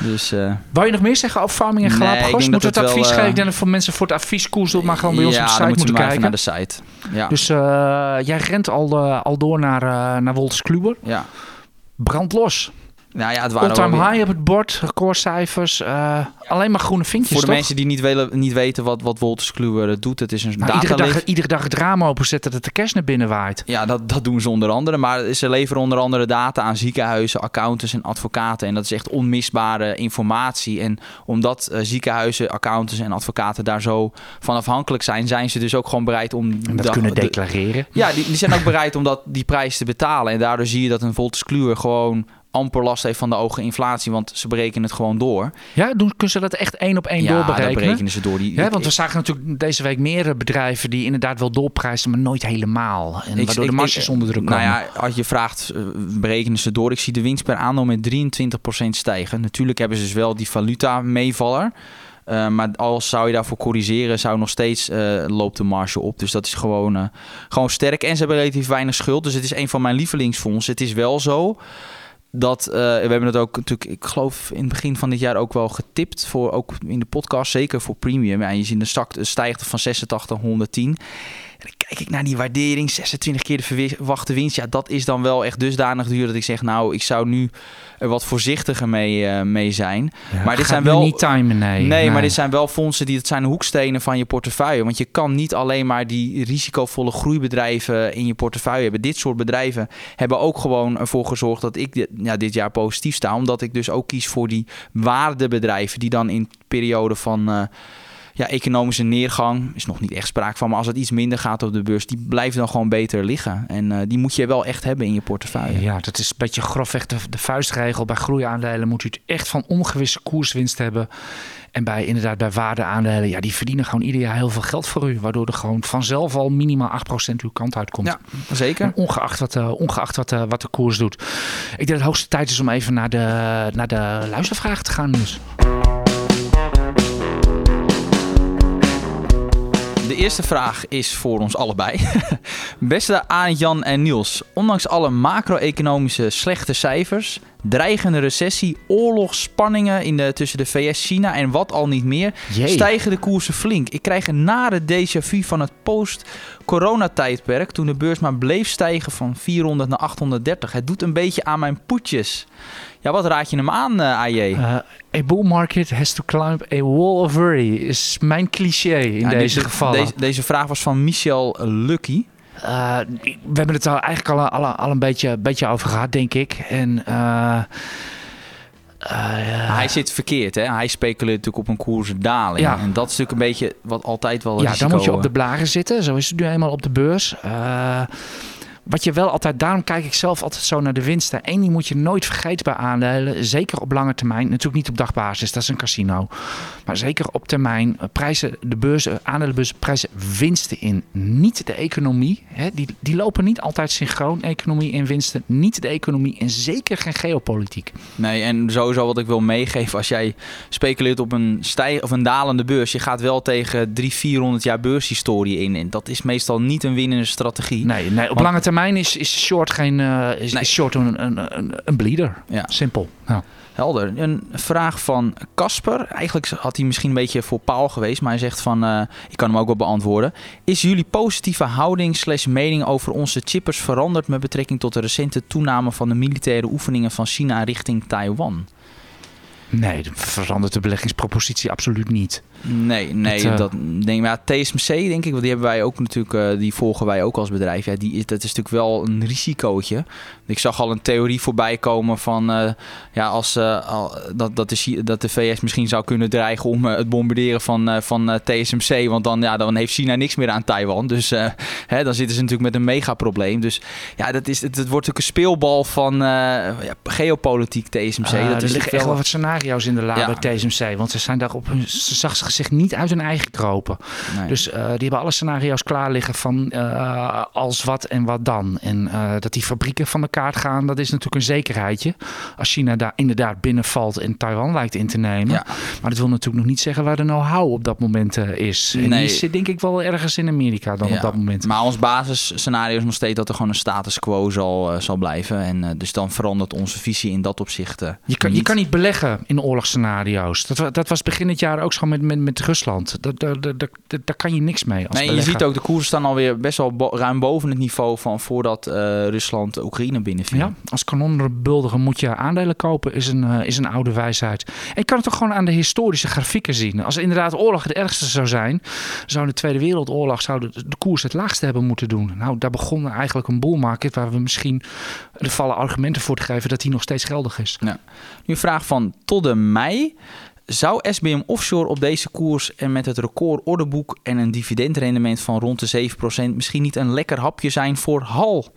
Dus eh, Wou je nog meer zeggen over farming en Nee, Galapagos? denk Moet het het advies wel, geven? eh, Ik denk dat voor mensen voor het advieskoers doet, maar gewoon bij ons ja, op de site moeten moeten kijken. naar de site. Ja, Dus eh, jij rent al, eh, al door naar, eh naar Wolters Kluwer. ja. Brand los. Nou ja, het waren All-time wel weer- high op het bord, recordcijfers. eh, alleen maar groene vinkjes, Voor de toch? mensen die niet, willen, niet weten wat, wat Wolters Kluwer doet, het is een Nou, iedere, dag, iedere dag het raam openzetten dat de cash naar binnen waait. Ja, dat, dat doen ze onder andere. Maar ze leveren onder andere data aan ziekenhuizen, accountants en advocaten. En dat is echt onmisbare informatie. En omdat eh, ziekenhuizen, accountants en advocaten daar zo van afhankelijk zijn, zijn ze dus ook gewoon bereid om... En dat de- kunnen de- declareren. ja, die, die zijn ook bereid om dat, die prijs te betalen. En daardoor zie je dat een Voltes Kluwer gewoon amper last heeft van de hoge inflatie. Want ze berekenen het gewoon door. Ja, doen, kunnen ze dat echt één op één ja, doorberekenen? berekenen ze door. Die, Ja, want we zagen natuurlijk deze week meer bedrijven die inderdaad wel doorprijzen, maar nooit helemaal. En Ik- waardoor ik- de marges onder druk komen. Nou ja, als je vraagt, eh, berekenen ze door. Ik zie de winst per aandeel met 23% stijgen. Natuurlijk hebben ze dus wel die valuta meevaller. Eh, maar als zou je daarvoor corrigeren, zou nog steeds eh, loopt de marge op. Dus dat is gewoon, eh, gewoon sterk. En ze hebben relatief weinig schuld. Dus het is een van mijn lievelingsfondsen. Het is wel zo dat eh, we hebben het ook natuurlijk, ik geloof in het begin van dit jaar ook wel getipt voor ook in de podcast, zeker voor premium. Ja, je ziet stak stijgt van 86 naar 110. En dan kijk ik naar die waardering, 26 keer de verwachte winst. Ja, dat is dan wel echt dusdanig duur dat ik zeg, nou, ik zou nu er wat voorzichtiger mee, eh, mee zijn. Ja, maar dit zijn wel- niet timen, nee. Nee, maar dit zijn wel fondsen die het zijn hoekstenen van je portefeuille. Want je kan niet alleen maar die risicovolle groeibedrijven in je portefeuille hebben. Dit soort bedrijven hebben ook gewoon ervoor gezorgd dat ik dit, ja, dit jaar positief sta. Omdat ik dus ook kies voor die waardebedrijven die dan in periode van eh, ja, economische neergang, is nog niet echt sprake van. Maar als het iets minder gaat op de beurs, die blijven dan gewoon beter liggen. En eh, die moet je wel echt hebben in je portefeuille. Ja, dat is een beetje grofweg de, de vuistregel. Bij groeiaandelen moet u het echt van ongewisse koerswinst hebben. En bij inderdaad bij waardeaandelen, ja, die verdienen gewoon ieder jaar heel veel geld voor u. Waardoor er gewoon vanzelf al minimaal 8% uw kant uitkomt. Ja, zeker. Ongeacht, wat, eh, ongeacht wat, eh, wat de koers doet. Ik denk dat het hoogste tijd is om even naar de, naar de luistervragen te gaan. Dus. Eerste vraag is voor ons allebei. Beste Aan, Jan en Niels. Ondanks alle macro-economische slechte cijfers, dreigende recessie, oorlogsspanningen in de, tussen de VS, China en wat al niet meer, Jee. stijgen de koersen flink. Ik krijg een nare déjà vu van het post-coronatijdperk toen de beurs maar bleef stijgen van 400 naar 830. Het doet een beetje aan mijn poetjes. Ja, wat raad je hem aan, eh, AJ? Eh, a bull market has to climb a wall of worry is mijn cliché in Ja, deze gevallen. Deze, deze vraag was van Michel Lucky. Eh, we hebben het al eigenlijk al, al, al een beetje, beetje over gehad, denk ik. En Eh, hij zit verkeerd, hè? Hij speculeert natuurlijk op een koersdaling. Ja. En dat is natuurlijk een beetje wat altijd wel ja, dan moet je op de blaren zitten. Zo is het nu eenmaal op de beurs. Wat je wel altijd, daarom kijk ik zelf altijd zo naar de winsten. Eén ding moet je nooit vergeten bij aandelen, zeker op lange termijn. Natuurlijk niet op dagbasis, dat is een casino. Maar zeker op termijn eh, prijzen de beurzen, aandelenbeurzen prijzen winsten in. Niet de economie. Hè, die, die lopen niet altijd synchroon, economie en winsten. Niet de economie en zeker geen geopolitiek. Nee, en sowieso wat ik wil meegeven, als jij speculeert op een, stij of een dalende beurs, je gaat wel tegen 300, 400 jaar beurshistorie in. En dat is meestal niet een winnende strategie. Nee, nee op Want- lange termijn is, is short geen eh, is, Nee. is short een, een, een, een bleeder. Ja. Simpel. Ja. Helder. Een vraag van Casper. Eigenlijk had hij misschien een beetje voor Paul geweest, maar hij zegt van, eh, ik kan hem ook wel beantwoorden. Is jullie positieve houding slash mening over onze chippers veranderd met betrekking tot de recente toename van de militaire oefeningen van China richting Taiwan? Nee, verandert de beleggingspropositie absoluut niet. Nee, nee, dat denk ik. Ja, TSMC denk ik, want die hebben wij ook natuurlijk, eh, die volgen wij ook als bedrijf. Ja, die dat is natuurlijk wel een risicootje. Ik zag al een theorie voorbij komen van, eh, ja, als al, dat, dat, de, dat de VS misschien zou kunnen dreigen om het bombarderen van, van TSMC, want dan, ja, dan heeft China niks meer aan Taiwan. Dus hè, dan zitten ze natuurlijk met een megaprobleem. Dus ja, dat is, het, het wordt ook een speelbal van ja, geopolitiek TSMC. Eh, dat er is liggen echt wel wat scenario's in de la Ja. bij TSMC. Want ze zijn daar op hun, ze zag zich niet uit hun eigen kropen. nee. Dus eh, die hebben alle scenario's klaar liggen van eh, als wat en wat dan. En eh, dat die fabrieken van de kaart gaan, dat is natuurlijk een zekerheidje. Als China daar inderdaad binnenvalt en Taiwan lijkt in te nemen. Ja. Maar dat wil natuurlijk nog niet zeggen waar de know-how op dat moment is. En Nee. die zit denk ik wel ergens in Amerika dan Ja, op dat moment. Maar ons basisscenario is nog steeds dat er gewoon een status quo zal, zal blijven. En dus dan verandert onze visie in dat opzicht. Je kan, je niet. kan niet beleggen in oorlogsscenario's. Dat, dat was begin dit jaar ook zo met, met, met Rusland. Dat- daar kan je niks mee als Nee, je ziet ook de koersen staan alweer best wel bo- ruim boven het niveau van voordat eh, Rusland Oekraïne binnenviel. Ja, als kanonbuldiger moet je aandelen kopen, is een, eh, is een oude wijsheid. En je kan het toch gewoon aan de historische grafieken zien. Als inderdaad oorlog het ergste zou zijn, zou de Tweede Wereldoorlog zou de, de koers het laagste hebben moeten doen. Nou, daar begon eigenlijk een bull market waar we misschien er vallen argumenten voor te geven dat die nog steeds geldig is. Nu een vraag van Todde Mei. Zou SBM Offshore op deze koers en met het record orderboek en een dividendrendement van rond de 7% misschien niet een lekker hapje zijn voor Hal?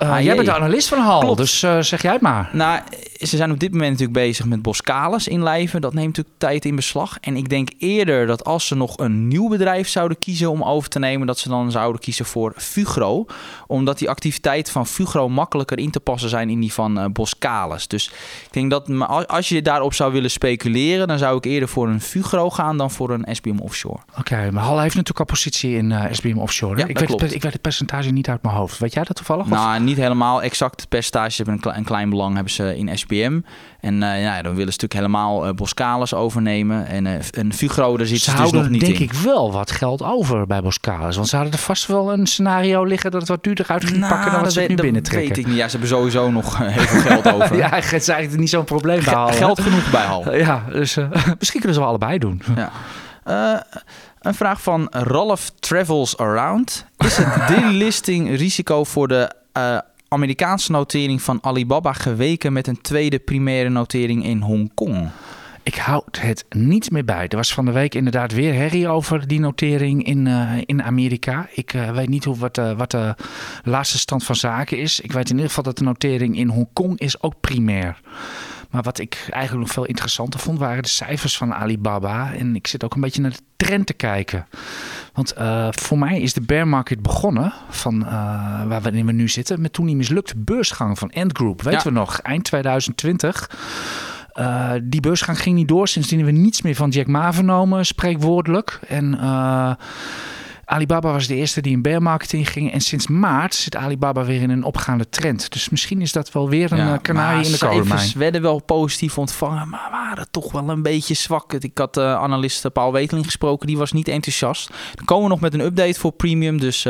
Eh, Ah, jij bent de analist van Hal, Klopt. dus eh, zeg jij het maar. Nou, ze zijn op dit moment natuurlijk bezig met Boskalis inlijven. Dat neemt natuurlijk tijd in beslag. En ik denk eerder dat als ze nog een nieuw bedrijf zouden kiezen om over te nemen, dat ze dan zouden kiezen voor Fugro. Omdat die activiteiten van Fugro makkelijker in te passen zijn in die van Boskalis. Dus ik denk dat als- je daarop zou willen speculeren, dan zou ik eerder voor een Fugro gaan dan voor een SBM Offshore. Oké, maar Hal heeft natuurlijk al positie in eh, SBM Offshore. Ja, ik, weet het, ik weet het percentage niet uit mijn hoofd. Weet jij dat toevallig? Nou, niet helemaal exact. Percentage hebben een, een klein belang hebben ze in SBM. En eh, ja, dan willen ze natuurlijk helemaal eh Boskalis overnemen. En eh, een Fugro, daar zit Ze ze dus nog niet denk in. ik wel wat geld over bij Boskalis. Want ze hadden er vast wel een scenario liggen dat het wat duurder uit ging pakken dan wat ze Nou, nu weet- dat binnentrekken. weet ik niet. Ja, ze hebben sowieso nog heel veel geld over. Ja, het is eigenlijk niet zo'n probleem bij Hal? Geld genoeg bij Hal. Ja, dus misschien kunnen ze wel allebei doen. Eh, een vraag van Ralph Travels Around. Is het delisting risico voor de eh, Amerikaanse notering van Alibaba geweken met een tweede primaire notering in Hongkong? Ik houd het niet meer bij. Er was van de week inderdaad weer herrie over die notering in, eh, in Amerika. Ik eh, weet niet hoe, wat, wat de laatste stand van zaken is. Ik weet in ieder geval dat de notering in Hongkong is ook primair. Maar wat ik eigenlijk nog veel interessanter vond, waren de cijfers van Alibaba. En ik zit ook een beetje naar de trend te kijken. Want eh, voor mij is de bear market begonnen, van, eh, waar we, nu zitten, met toen die mislukte beursgang van Ant Group. Weten Ja. we nog, eind 2020. Eh, die beursgang ging niet door. Sindsdien hebben we niets meer van Jack Ma vernomen, spreekwoordelijk. En Alibaba was de eerste die in bear market inging. En sinds maart zit Alibaba weer in een opgaande trend. Dus misschien is dat wel weer een Ja, eh, kanarie in de kolenmijn. werden wel positief ontvangen, maar waren toch wel een beetje zwak. Ik had de analist eh, Paul Weteling gesproken, die was niet enthousiast. Dan komen we nog met een update voor Premium, dus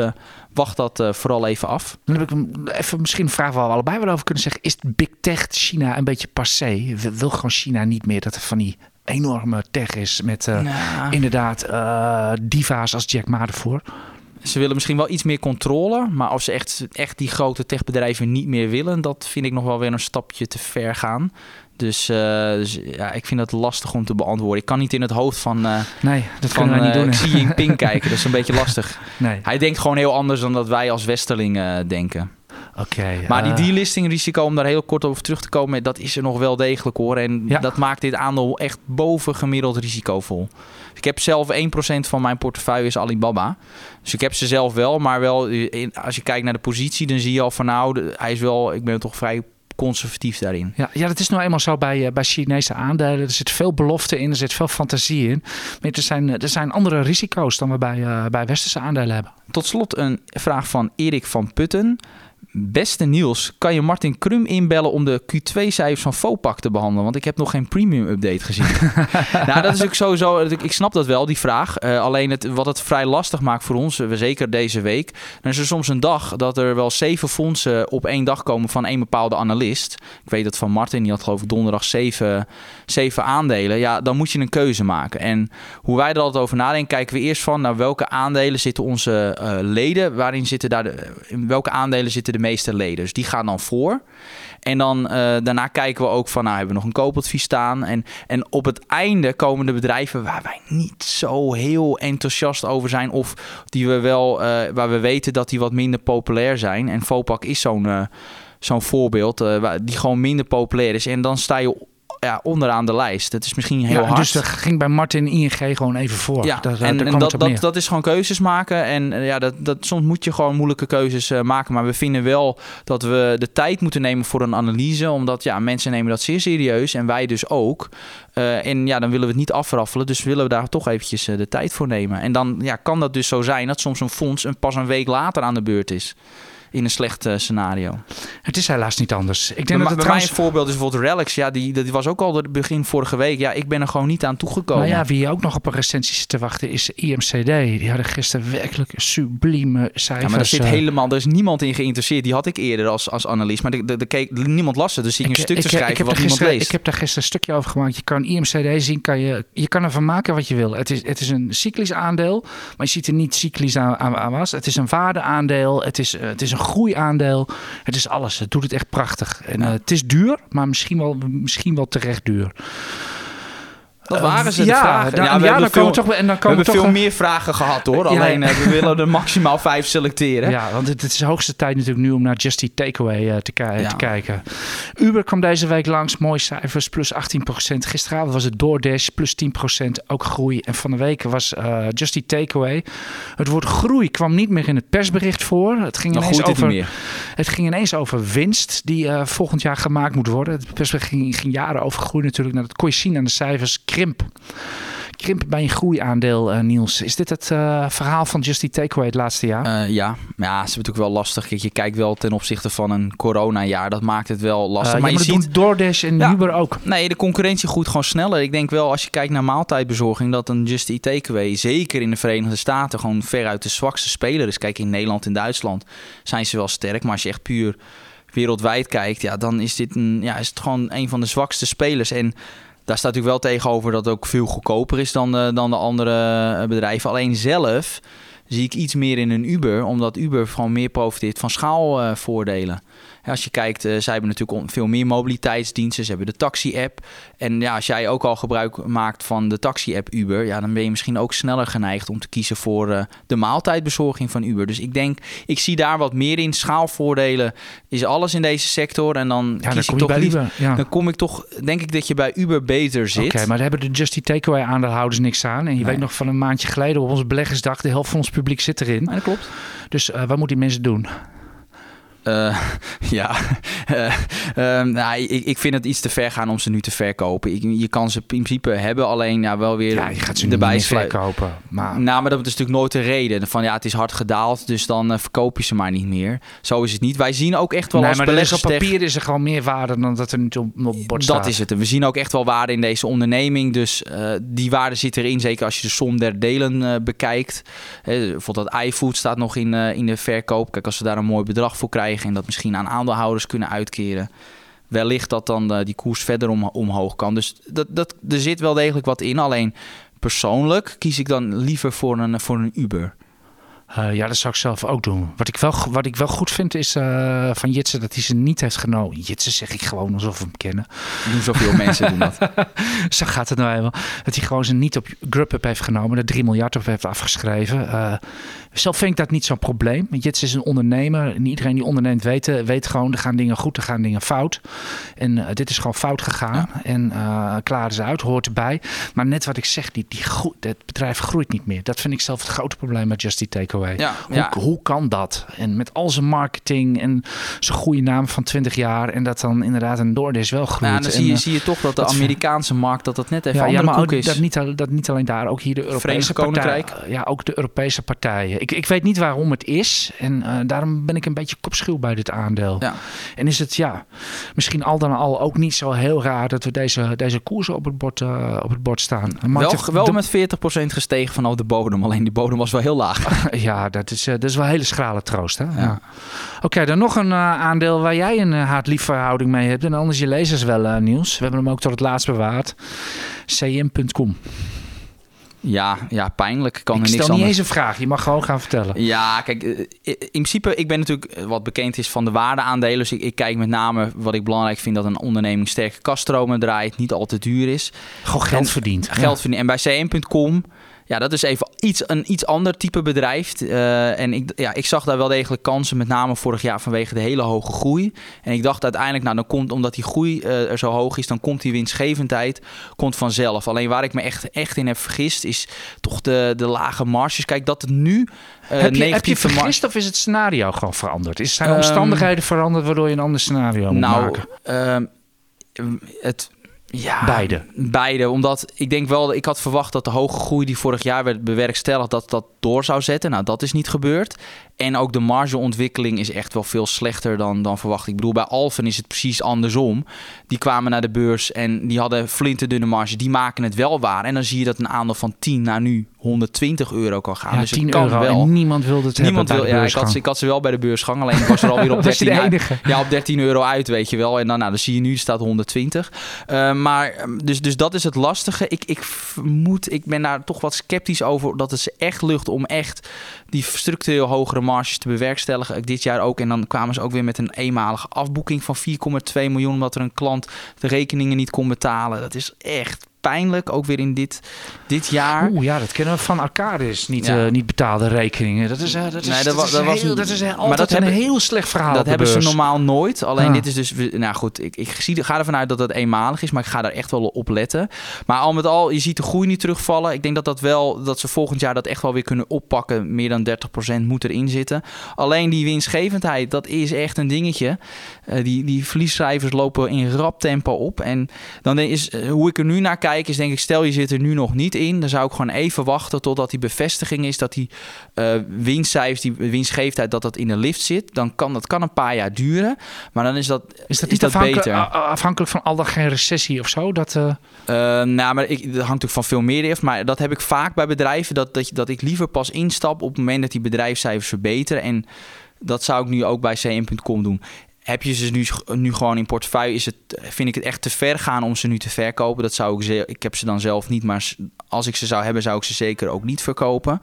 wacht dat vooral even af. Dan heb ik hem even misschien een vraag waar we allebei wel over kunnen zeggen. Is Big Tech China een beetje passé? Wil- Wil gewoon China niet meer dat er van die enorme tech is met eh, Nou, inderdaad eh, diva's als Jack Ma ervoor? Ze willen misschien wel iets meer controle, maar als ze echt, echt die grote techbedrijven niet meer willen, dat vind ik nog wel weer een stapje te ver gaan. Dus, uh, dus, ja, ik vind dat lastig om te beantwoorden. Ik kan niet in het hoofd van, uh, nee, dat van kunnen wij niet doen. Xi Jinping kijken. Dat is een beetje lastig. Nee. Hij denkt gewoon heel anders dan dat wij als Westerling denken. Maar die delisting risico, om daar heel kort over terug te komen, dat is er nog wel degelijk hoor. En Ja. dat maakt dit aandeel echt bovengemiddeld risicovol. Ik heb zelf 1% van mijn portefeuille is Alibaba. Dus ik heb ze zelf wel, maar wel in- als je kijkt naar de positie, dan zie je al van nou, hij is wel, ik ben toch vrij conservatief daarin. Ja, ja, dat is nou eenmaal zo bij, eh, bij Chinese aandelen. Er zit veel belofte in, er zit veel fantasie in. Maar er zijn, er zijn andere risico's dan we bij, eh, bij westerse aandelen hebben. Tot slot een vraag van Erik van Putten. Beste Niels, kan je Martin Krum inbellen om de Q2-cijfers van Fopak te behandelen? Want ik heb nog geen premium update gezien. nou, dat is ook sowieso. Ik snap dat wel, die vraag. Eh, alleen het, wat het vrij lastig maakt voor ons, eh, zeker deze week. Dan is er soms een dag dat er wel zeven fondsen op één dag komen van één bepaalde analist. Ik weet dat van Martin, die had geloof ik donderdag zeven, zeven aandelen. Ja, dan moet je een keuze maken. En hoe wij er altijd over nadenken, kijken we eerst van naar welke aandelen zitten onze eh, leden. Waarin zitten daar de, in welke aandelen zitten de meeste leden? Dus die gaan dan voor. En dan eh, daarna kijken we ook van, nou hebben we nog een koopadvies staan. En, en op het einde komen de bedrijven waar wij niet zo heel enthousiast over zijn. Of die we wel, eh, waar we weten dat die wat minder populair zijn. En Vopak is zo'n eh, zo'n voorbeeld waar- die gewoon minder populair is. En dan sta je ja, onderaan de lijst. Het is misschien heel Ja, hard. dus dat ging bij Martin ING gewoon even voor. Ja, Daar- en, daar en kwam dat, dat, dat is gewoon keuzes maken. En eh, ja, dat, dat, soms moet je gewoon moeilijke keuzes eh, maken. Maar we vinden wel dat we de tijd moeten nemen voor een analyse. Omdat ja, mensen nemen dat zeer serieus. En wij dus ook. Eh, en ja, dan willen we het niet afraffelen. Dus willen we daar toch eventjes de tijd voor nemen. En dan ja, kan dat dus zo zijn dat soms een fonds een, pas een week later aan de beurt is. In een slecht eh, scenario. Het is helaas niet anders. Ik denk dat het trouwens... een voorbeeld is bijvoorbeeld Relics. Ja, die, die was ook al het begin vorige week. Ja, ik ben er gewoon niet aan toegekomen. Nou ja, wie ook nog op een recensie zit te wachten is IMCD. Die hadden gisteren werkelijk sublieme cijfers. Ja, maar er zit eh, helemaal, er is niemand in geïnteresseerd. Die had ik eerder als, als analist. Maar de, de, de keek, niemand las het. Dus ik, een stuk te schrijven heb wat niemand gisteren, leest. Ik heb daar gisteren een stukje over gemaakt. Je kan IMCD zien, kan je, je kan ervan maken wat je wil. Het is, het is een cyclisch aandeel, maar je ziet er niet cyclisch aan, aan, aan was. Het is een waardeaandeel, het is, eh, het is een groeiaandeel. Het is alles. Het doet het echt prachtig. En, eh, het is duur, maar misschien wel, misschien wel terecht duur. Dat waren ze, ja, vragen. Ja, dan veel, toch... En dan we hebben toch veel een- meer vragen gehad hoor. Ja. Alleen eh, we willen er maximaal vijf selecteren. Ja, want het, is de hoogste tijd natuurlijk nu om naar Just Eat Takeaway eh, te, Ja. te kijken. Uber kwam deze week langs, mooie cijfers, plus 18%. Gisteravond was het DoorDash, plus 10%, ook groei. En van de week was eh Just Eat Takeaway. Het woord groei kwam niet meer in het persbericht voor. Het ging, ineens het over, het ging ineens over winst die eh, volgend jaar gemaakt moet worden. Het persbericht ging, ging jaren over groei natuurlijk. Nou, dat kon je zien aan de cijfers. Krimp. Krimp bij een groeiaandeel, eh, Niels. Is dit het eh, verhaal van Just Eat Takeaway het laatste jaar? Eh, ja, ja, ze hebben natuurlijk wel lastig. Kijk, je kijkt wel ten opzichte van een coronajaar. Dat maakt het wel lastig. Maar je ziet, DoorDash en Ja. Uber ook. Nee, de concurrentie groeit gewoon sneller. Ik denk wel, als je kijkt naar maaltijdbezorging, dat een Just Eat Takeaway, zeker in de Verenigde Staten, gewoon veruit de zwakste speler is. Kijk, in Nederland en Duitsland zijn ze wel sterk. Maar als je echt puur wereldwijd kijkt, ja, dan is dit een, ja, is het gewoon een van de zwakste spelers. En daar staat natuurlijk wel tegenover dat het ook veel goedkoper is dan de, dan de andere eh, bedrijven. Alleen zelf zie ik iets meer in een Uber, omdat Uber gewoon meer profiteert van schaalvoordelen. Als je kijkt, eh, zij hebben natuurlijk veel meer mobiliteitsdiensten. Ze hebben de taxi-app. En ja, als jij ook al gebruik maakt van de taxi-app Uber, ja, dan ben je misschien ook sneller geneigd om te kiezen voor eh, de maaltijdbezorging van Uber. Dus ik denk, ik zie daar wat meer in. Schaalvoordelen is alles in deze sector. En dan Ja, dan kies kom ik toch liever. Uber. Ja. Dan kom ik toch, denk ik dat je bij Uber beter zit. Oké, maar daar hebben de Just Eat Takeaway aandeelhouders niks aan. En je Nee. weet nog van een maandje geleden op onze beleggersdag, de helft van ons publiek zit erin. Ja, dat klopt. Dus eh, wat moeten die mensen doen? Eh, ja, Eh, ehm, nou, ik, ik vind het iets te ver gaan om ze nu te verkopen. Ik, je kan ze in principe hebben, alleen ja, wel weer Ja, je gaat ze erbij niet verkopen. Maar Nou, maar dat is natuurlijk nooit de reden. Van ja, het is hard gedaald, dus dan eh, verkoop je ze maar niet meer. Zo is het niet. Wij zien ook echt wel nee, als maar er is op beleggers... papier is er gewoon meer waarde dan dat er nu op, bord staat. Dat is het. En we zien ook echt wel waarde in deze onderneming. Dus die waarde zit erin. Zeker als je de som der delen bekijkt. Eh, bijvoorbeeld dat iFood staat nog in, in de verkoop. Kijk, als we daar een mooi bedrag voor krijgen... en dat misschien aan aandeelhouders kunnen uitkeren... wellicht dat dan eh, die koers verder om, omhoog kan. Dus dat, dat, er zit wel degelijk wat in. Alleen persoonlijk kies ik dan liever voor een, voor een Uber. Eh, ja, dat zou ik zelf ook doen. Wat ik wel, wat ik wel goed vind is eh, van Jitsen dat hij ze niet heeft genomen. Jitsen zeg ik gewoon alsof we hem kennen. Doen zoveel mensen doen dat. Zo gaat het nou eenmaal. Dat hij gewoon ze niet op Grubhub heeft genomen. Er 3 miljard op heeft afgeschreven. Uh, zelf vind ik dat niet zo'n probleem. Jitsen is een ondernemer. En iedereen die onderneemt weet, weet gewoon, er gaan dingen goed, er gaan dingen fout. En dit is gewoon fout gegaan. En klaar is uit, hoort erbij. Maar net wat ik zeg, die, die het bedrijf groeit niet meer. Dat vind ik zelf het grote probleem met Just Eat Takeaway. Ja, hoe, hoe kan dat? En met al zijn marketing en zijn goede naam van 20 jaar en dat dan inderdaad een DoorDash wel groeit. Ja, dan zie, je, en, zie je toch dat de Amerikaanse markt dat dat net even ja, andere ja, maar is. Dat niet, dat niet alleen daar, ook hier de Europese Koninkrijk. Ja, ook de Europese partijen. Ik, ik weet niet waarom het is en uh, daarom ben ik een beetje kopschuw bij dit aandeel. Ja. En is het ja, misschien al dan al ook niet zo heel raar dat we deze, deze koersen op het bord, uh, op het bord staan. Wel, wel de, met 40% gestegen vanaf de bodem, alleen die bodem was wel heel laag. ja, dat is, uh, dat is wel een hele schrale troost. Hè? Ja. Oké, dan nog een uh, aandeel waar jij een uh, haat-lief verhouding mee hebt. En anders je lezers wel nieuws. We hebben hem ook tot het laatst bewaard. cm.com. Ja, ja, pijnlijk. Kan ik er niks stel niet anders. eens een vraag. Je mag gewoon gaan vertellen. Ja, kijk, in principe, ik ben natuurlijk wat bekend is van de waardeaandelen. Dus ik, ik kijk met name wat ik belangrijk vind dat een onderneming sterke kaststromen draait, niet al te duur is. Gewoon geld verdient. Geld ja. verdient. En bij cm.com ja, dat is even iets, een iets ander type bedrijf. Uh, en ik, ja, ik zag daar wel degelijk kansen, met name vorig jaar vanwege de hele hoge groei. En ik dacht uiteindelijk, nou dan komt, omdat die groei uh, er zo hoog is, dan komt die winstgevendheid komt vanzelf. Alleen waar ik me echt, echt in heb vergist, is toch de, de lage marges. Kijk, dat het nu uh, heb, je, heb je vergist of is het scenario gewoon veranderd? Is zijn um, omstandigheden veranderd waardoor je een ander scenario moet nou, maken? Nou, het ja, beide. Beide, omdat ik denk wel, ik had verwacht dat de hoge groei die vorig jaar werd bewerkstelligd, dat dat door zou zetten. Nou, dat is niet gebeurd. En ook de margeontwikkeling is echt wel veel slechter dan, dan verwacht. Ik bedoel, bij Alphen is het precies andersom. Die kwamen naar de beurs en die hadden flinterdunne marge. Die maken het wel waar. En dan zie je dat een aandeel van 10 naar nu 120 euro kan gaan. Ja, dus 10 het kan euro wel. en niemand wilde het niemand hebben wil, ja, ik, had, ze- ik had ze wel bij de beursgang, alleen ik was er alweer op Was je 13, de uit- ja, op 13 euro uit, weet je wel. En dan, nou, dan zie je nu, staat 120. Eh, maar, ehm, dus, dus dat is het lastige. Ik, ik vermoed, ik ben daar toch wat sceptisch over, dat het ze echt lucht om echt die structureel hogere marges te bewerkstelligen. Dit jaar ook. En dan kwamen ze ook weer met een eenmalige afboeking van 4,2 miljoen, omdat er een klant de rekeningen niet kon betalen. Dat is echt pijnlijk, ook weer in dit, dit jaar. Oeh, ja, dat kennen we van Arcadis. Niet, Ja. eh, niet betaalde rekeningen. Dat is, eh, dat is, Nee, dat dat dat was heel, dat is eh, maar altijd dat een hebben- heel slecht verhaal Dat hebben ze normaal nooit. Alleen Ah. dit is dus... Nou goed, ik, ik zie, ga ervan uit dat het eenmalig is. Maar ik ga daar echt wel op letten. Maar al met al, je ziet de groei niet terugvallen. Ik denk dat, dat, wel, dat ze volgend jaar dat echt wel weer kunnen oppakken. Meer dan 30% moet erin zitten. Alleen die winstgevendheid, dat is echt een dingetje. Eh, die, die verliescijfers lopen in rap tempo op. En dan is, hoe ik er nu naar kijk, is denk ik... Stel je zit er nu nog niet in. Dan zou ik gewoon even wachten totdat die bevestiging is... dat die eh, winstcijfers, die winstgevendheid, dat dat in de lift zit. Dan kan dat kan een paar jaar duren. Maar dan is dat, Is dat niet dat beter. afhankelijk van al dan geen recessie of zo? Dat, Eh, nou, maar ik, dat hangt natuurlijk van veel meer af. Maar dat heb ik vaak bij bedrijven. Dat, dat, dat ik liever pas instap op het moment dat die bedrijfscijfers verbeteren. En dat zou ik nu ook bij cm.com doen. Heb je ze nu, nu gewoon in portefeuille, is het, vind ik het echt te ver gaan om ze nu te verkopen. Dat zou ik, ik heb ze dan zelf niet, maar als ik ze zou hebben, zou ik ze zeker ook niet verkopen.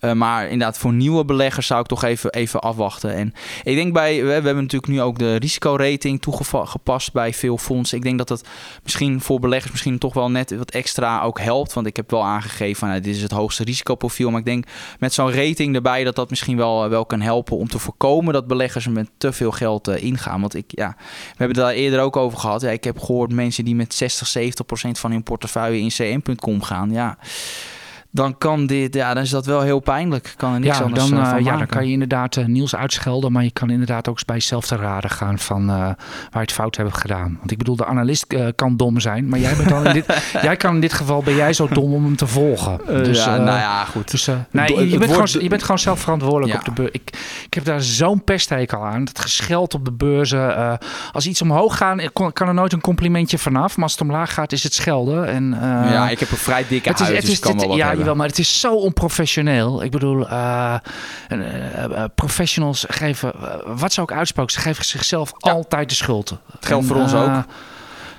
Eh, maar inderdaad, voor nieuwe beleggers zou ik toch even, even afwachten. En ik denk bij, we, hebben natuurlijk nu ook de risicorating toegepast bij veel fondsen. Ik denk dat dat misschien voor beleggers misschien toch wel net wat extra ook helpt. Want ik heb wel aangegeven, nou, dit is het hoogste risicoprofiel. Maar ik denk met zo'n rating erbij dat dat misschien wel, wel kan helpen om te voorkomen dat beleggers met te veel geld eh, ingaan. Want ik, ja, we hebben het daar eerder ook over gehad. Ja, ik heb gehoord mensen die met 60, 70 procent van hun portefeuille in cm.com gaan. Ja, が、dan kan dit, ja, dan is dat wel heel pijnlijk. Kan er niks ja, anders dan, eh, eh, ja, dan kan je inderdaad eh, Niels uitschelden. Maar je kan inderdaad ook bij jezelf te raden gaan van waar je het fout hebt gedaan. Want ik bedoel, de analist kan dom zijn. Maar jij, bent dan in dit, jij kan in dit geval, ben jij zo dom om hem te volgen. dus, ja, nou ja, goed. Dus, nee, je, je het bent gewoon, je bent gewoon zelf verantwoordelijk Ja. op de beurs. Ik, ik heb daar zo'n pesthekel aan. Dat gescheld op de beurzen. als iets omhoog gaat, kan, er nooit een complimentje vanaf. Maar als het omlaag gaat, is het schelden. En, ja, ik heb een vrij dikke het is, huid, het dus is, kan het- wel wat ja, hebben. Jawel, maar het is zo onprofessioneel. Ik bedoel, eh, eh, eh, professionals geven, wat ze ook uitspoken, ze geven zichzelf altijd de schuld. geldt En, voor ons ook.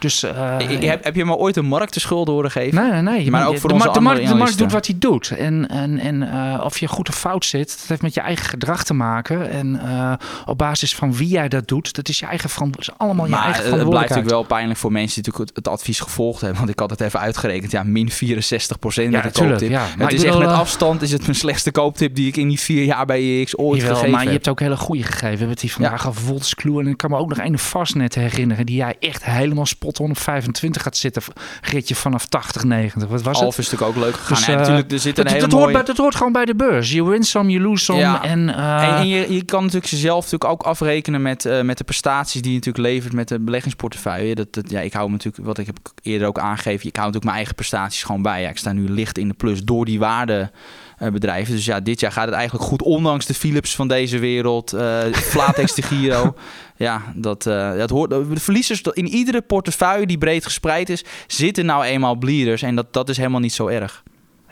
Dus, uh, ik, heb, heb je me ooit een marktenschuld horen geven? Nee, nee, nee. Maar ook voor de, onze de, markt, de markt doet wat hij doet. En, en, en uh, of je goed of fout zit, dat heeft met je eigen gedrag te maken. En uh, op basis van wie jij dat doet, dat is je eigen verantwoordelijkheid. allemaal je maar eigen het blijft verantwoordelijkheid. natuurlijk wel pijnlijk voor mensen die natuurlijk het, het advies gevolgd hebben. Want ik had het even uitgerekend. Ja, min 64 procent Ja, met de kooptip. ja. Maar het is echt met eh, afstand is het mijn slechtste kooptip die ik in die vier jaar bij EX ooit Jawel, gegeven maar je heb. hebt ook hele goede gegeven. We hebben het hier vandaag over Voltskloe. En ik kan me ook nog een vastnet herinneren. Die jij echt helemaal spot on op 25 gaat zitten. Ritje vanaf 80, 90. Wat was Alf het? is natuurlijk ook leuk gegaan. Dus, eh, natuurlijk, er zit een Dat, hele dat, hoort bij, dat hoort gewoon bij de beurs. Je win some, you lose some. Ja. En, eh, En, en je, je kan natuurlijk jezelf natuurlijk ook afrekenen met, eh, met de prestaties die je natuurlijk levert met de beleggingsportefeuille. Dat, dat, ja, ik hou natuurlijk, wat ik heb eerder ook aangegeven, ik hou natuurlijk mijn eigen prestaties gewoon bij. Ja, ik sta nu licht in de plus door die waardebedrijven. Dus ja, dit jaar gaat het eigenlijk goed, ondanks de Philips van deze wereld, eh Flatex de Giro. Ja, dat, eh, dat hoort. De verliezers in iedere portefeuille die breed gespreid is, zitten nou eenmaal bleeders. En dat, dat is helemaal niet zo erg.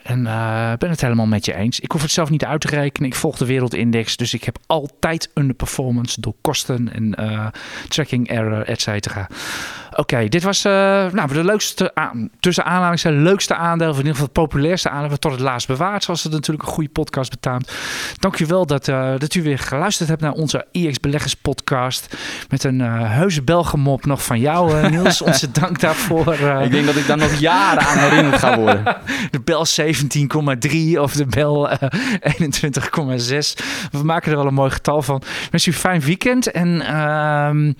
En eh, ik ben het helemaal met je eens. Ik hoef het zelf niet uit te rekenen. Ik volg de wereldindex. Dus ik heb altijd een performance door kosten en eh, tracking error, et cetera. Oké, dit was uh, nou, de leukste, tussen aanhalingstekens, leukste aandeel. Of in ieder geval het populairste aandeel. Tot het laatst bewaard. Zoals het natuurlijk een goede podcast betaamt. Dank u wel dat, uh, dat u weer geluisterd hebt naar onze EX Beleggers podcast. Met een uh, heuse Belgemop nog van jou, Niels. onze dank daarvoor. ik denk dat ik daar nog jaren aan herinnerd ga worden. de Bel 17,3 of de Bel 21,6. We maken er wel een mooi getal van. Ik wens u een fijn weekend en uh,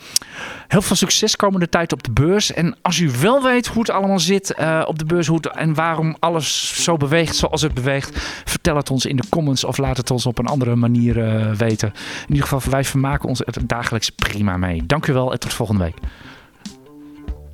heel veel succes komende tijd de beurs. En als u wel weet hoe het allemaal zit uh, op de beurs hoe het, en waarom alles zo beweegt zoals het beweegt, vertel het ons in de comments of laat het ons op een andere manier uh, weten. In ieder geval, wij vermaken ons er dagelijks prima mee. Dank u wel en tot volgende week.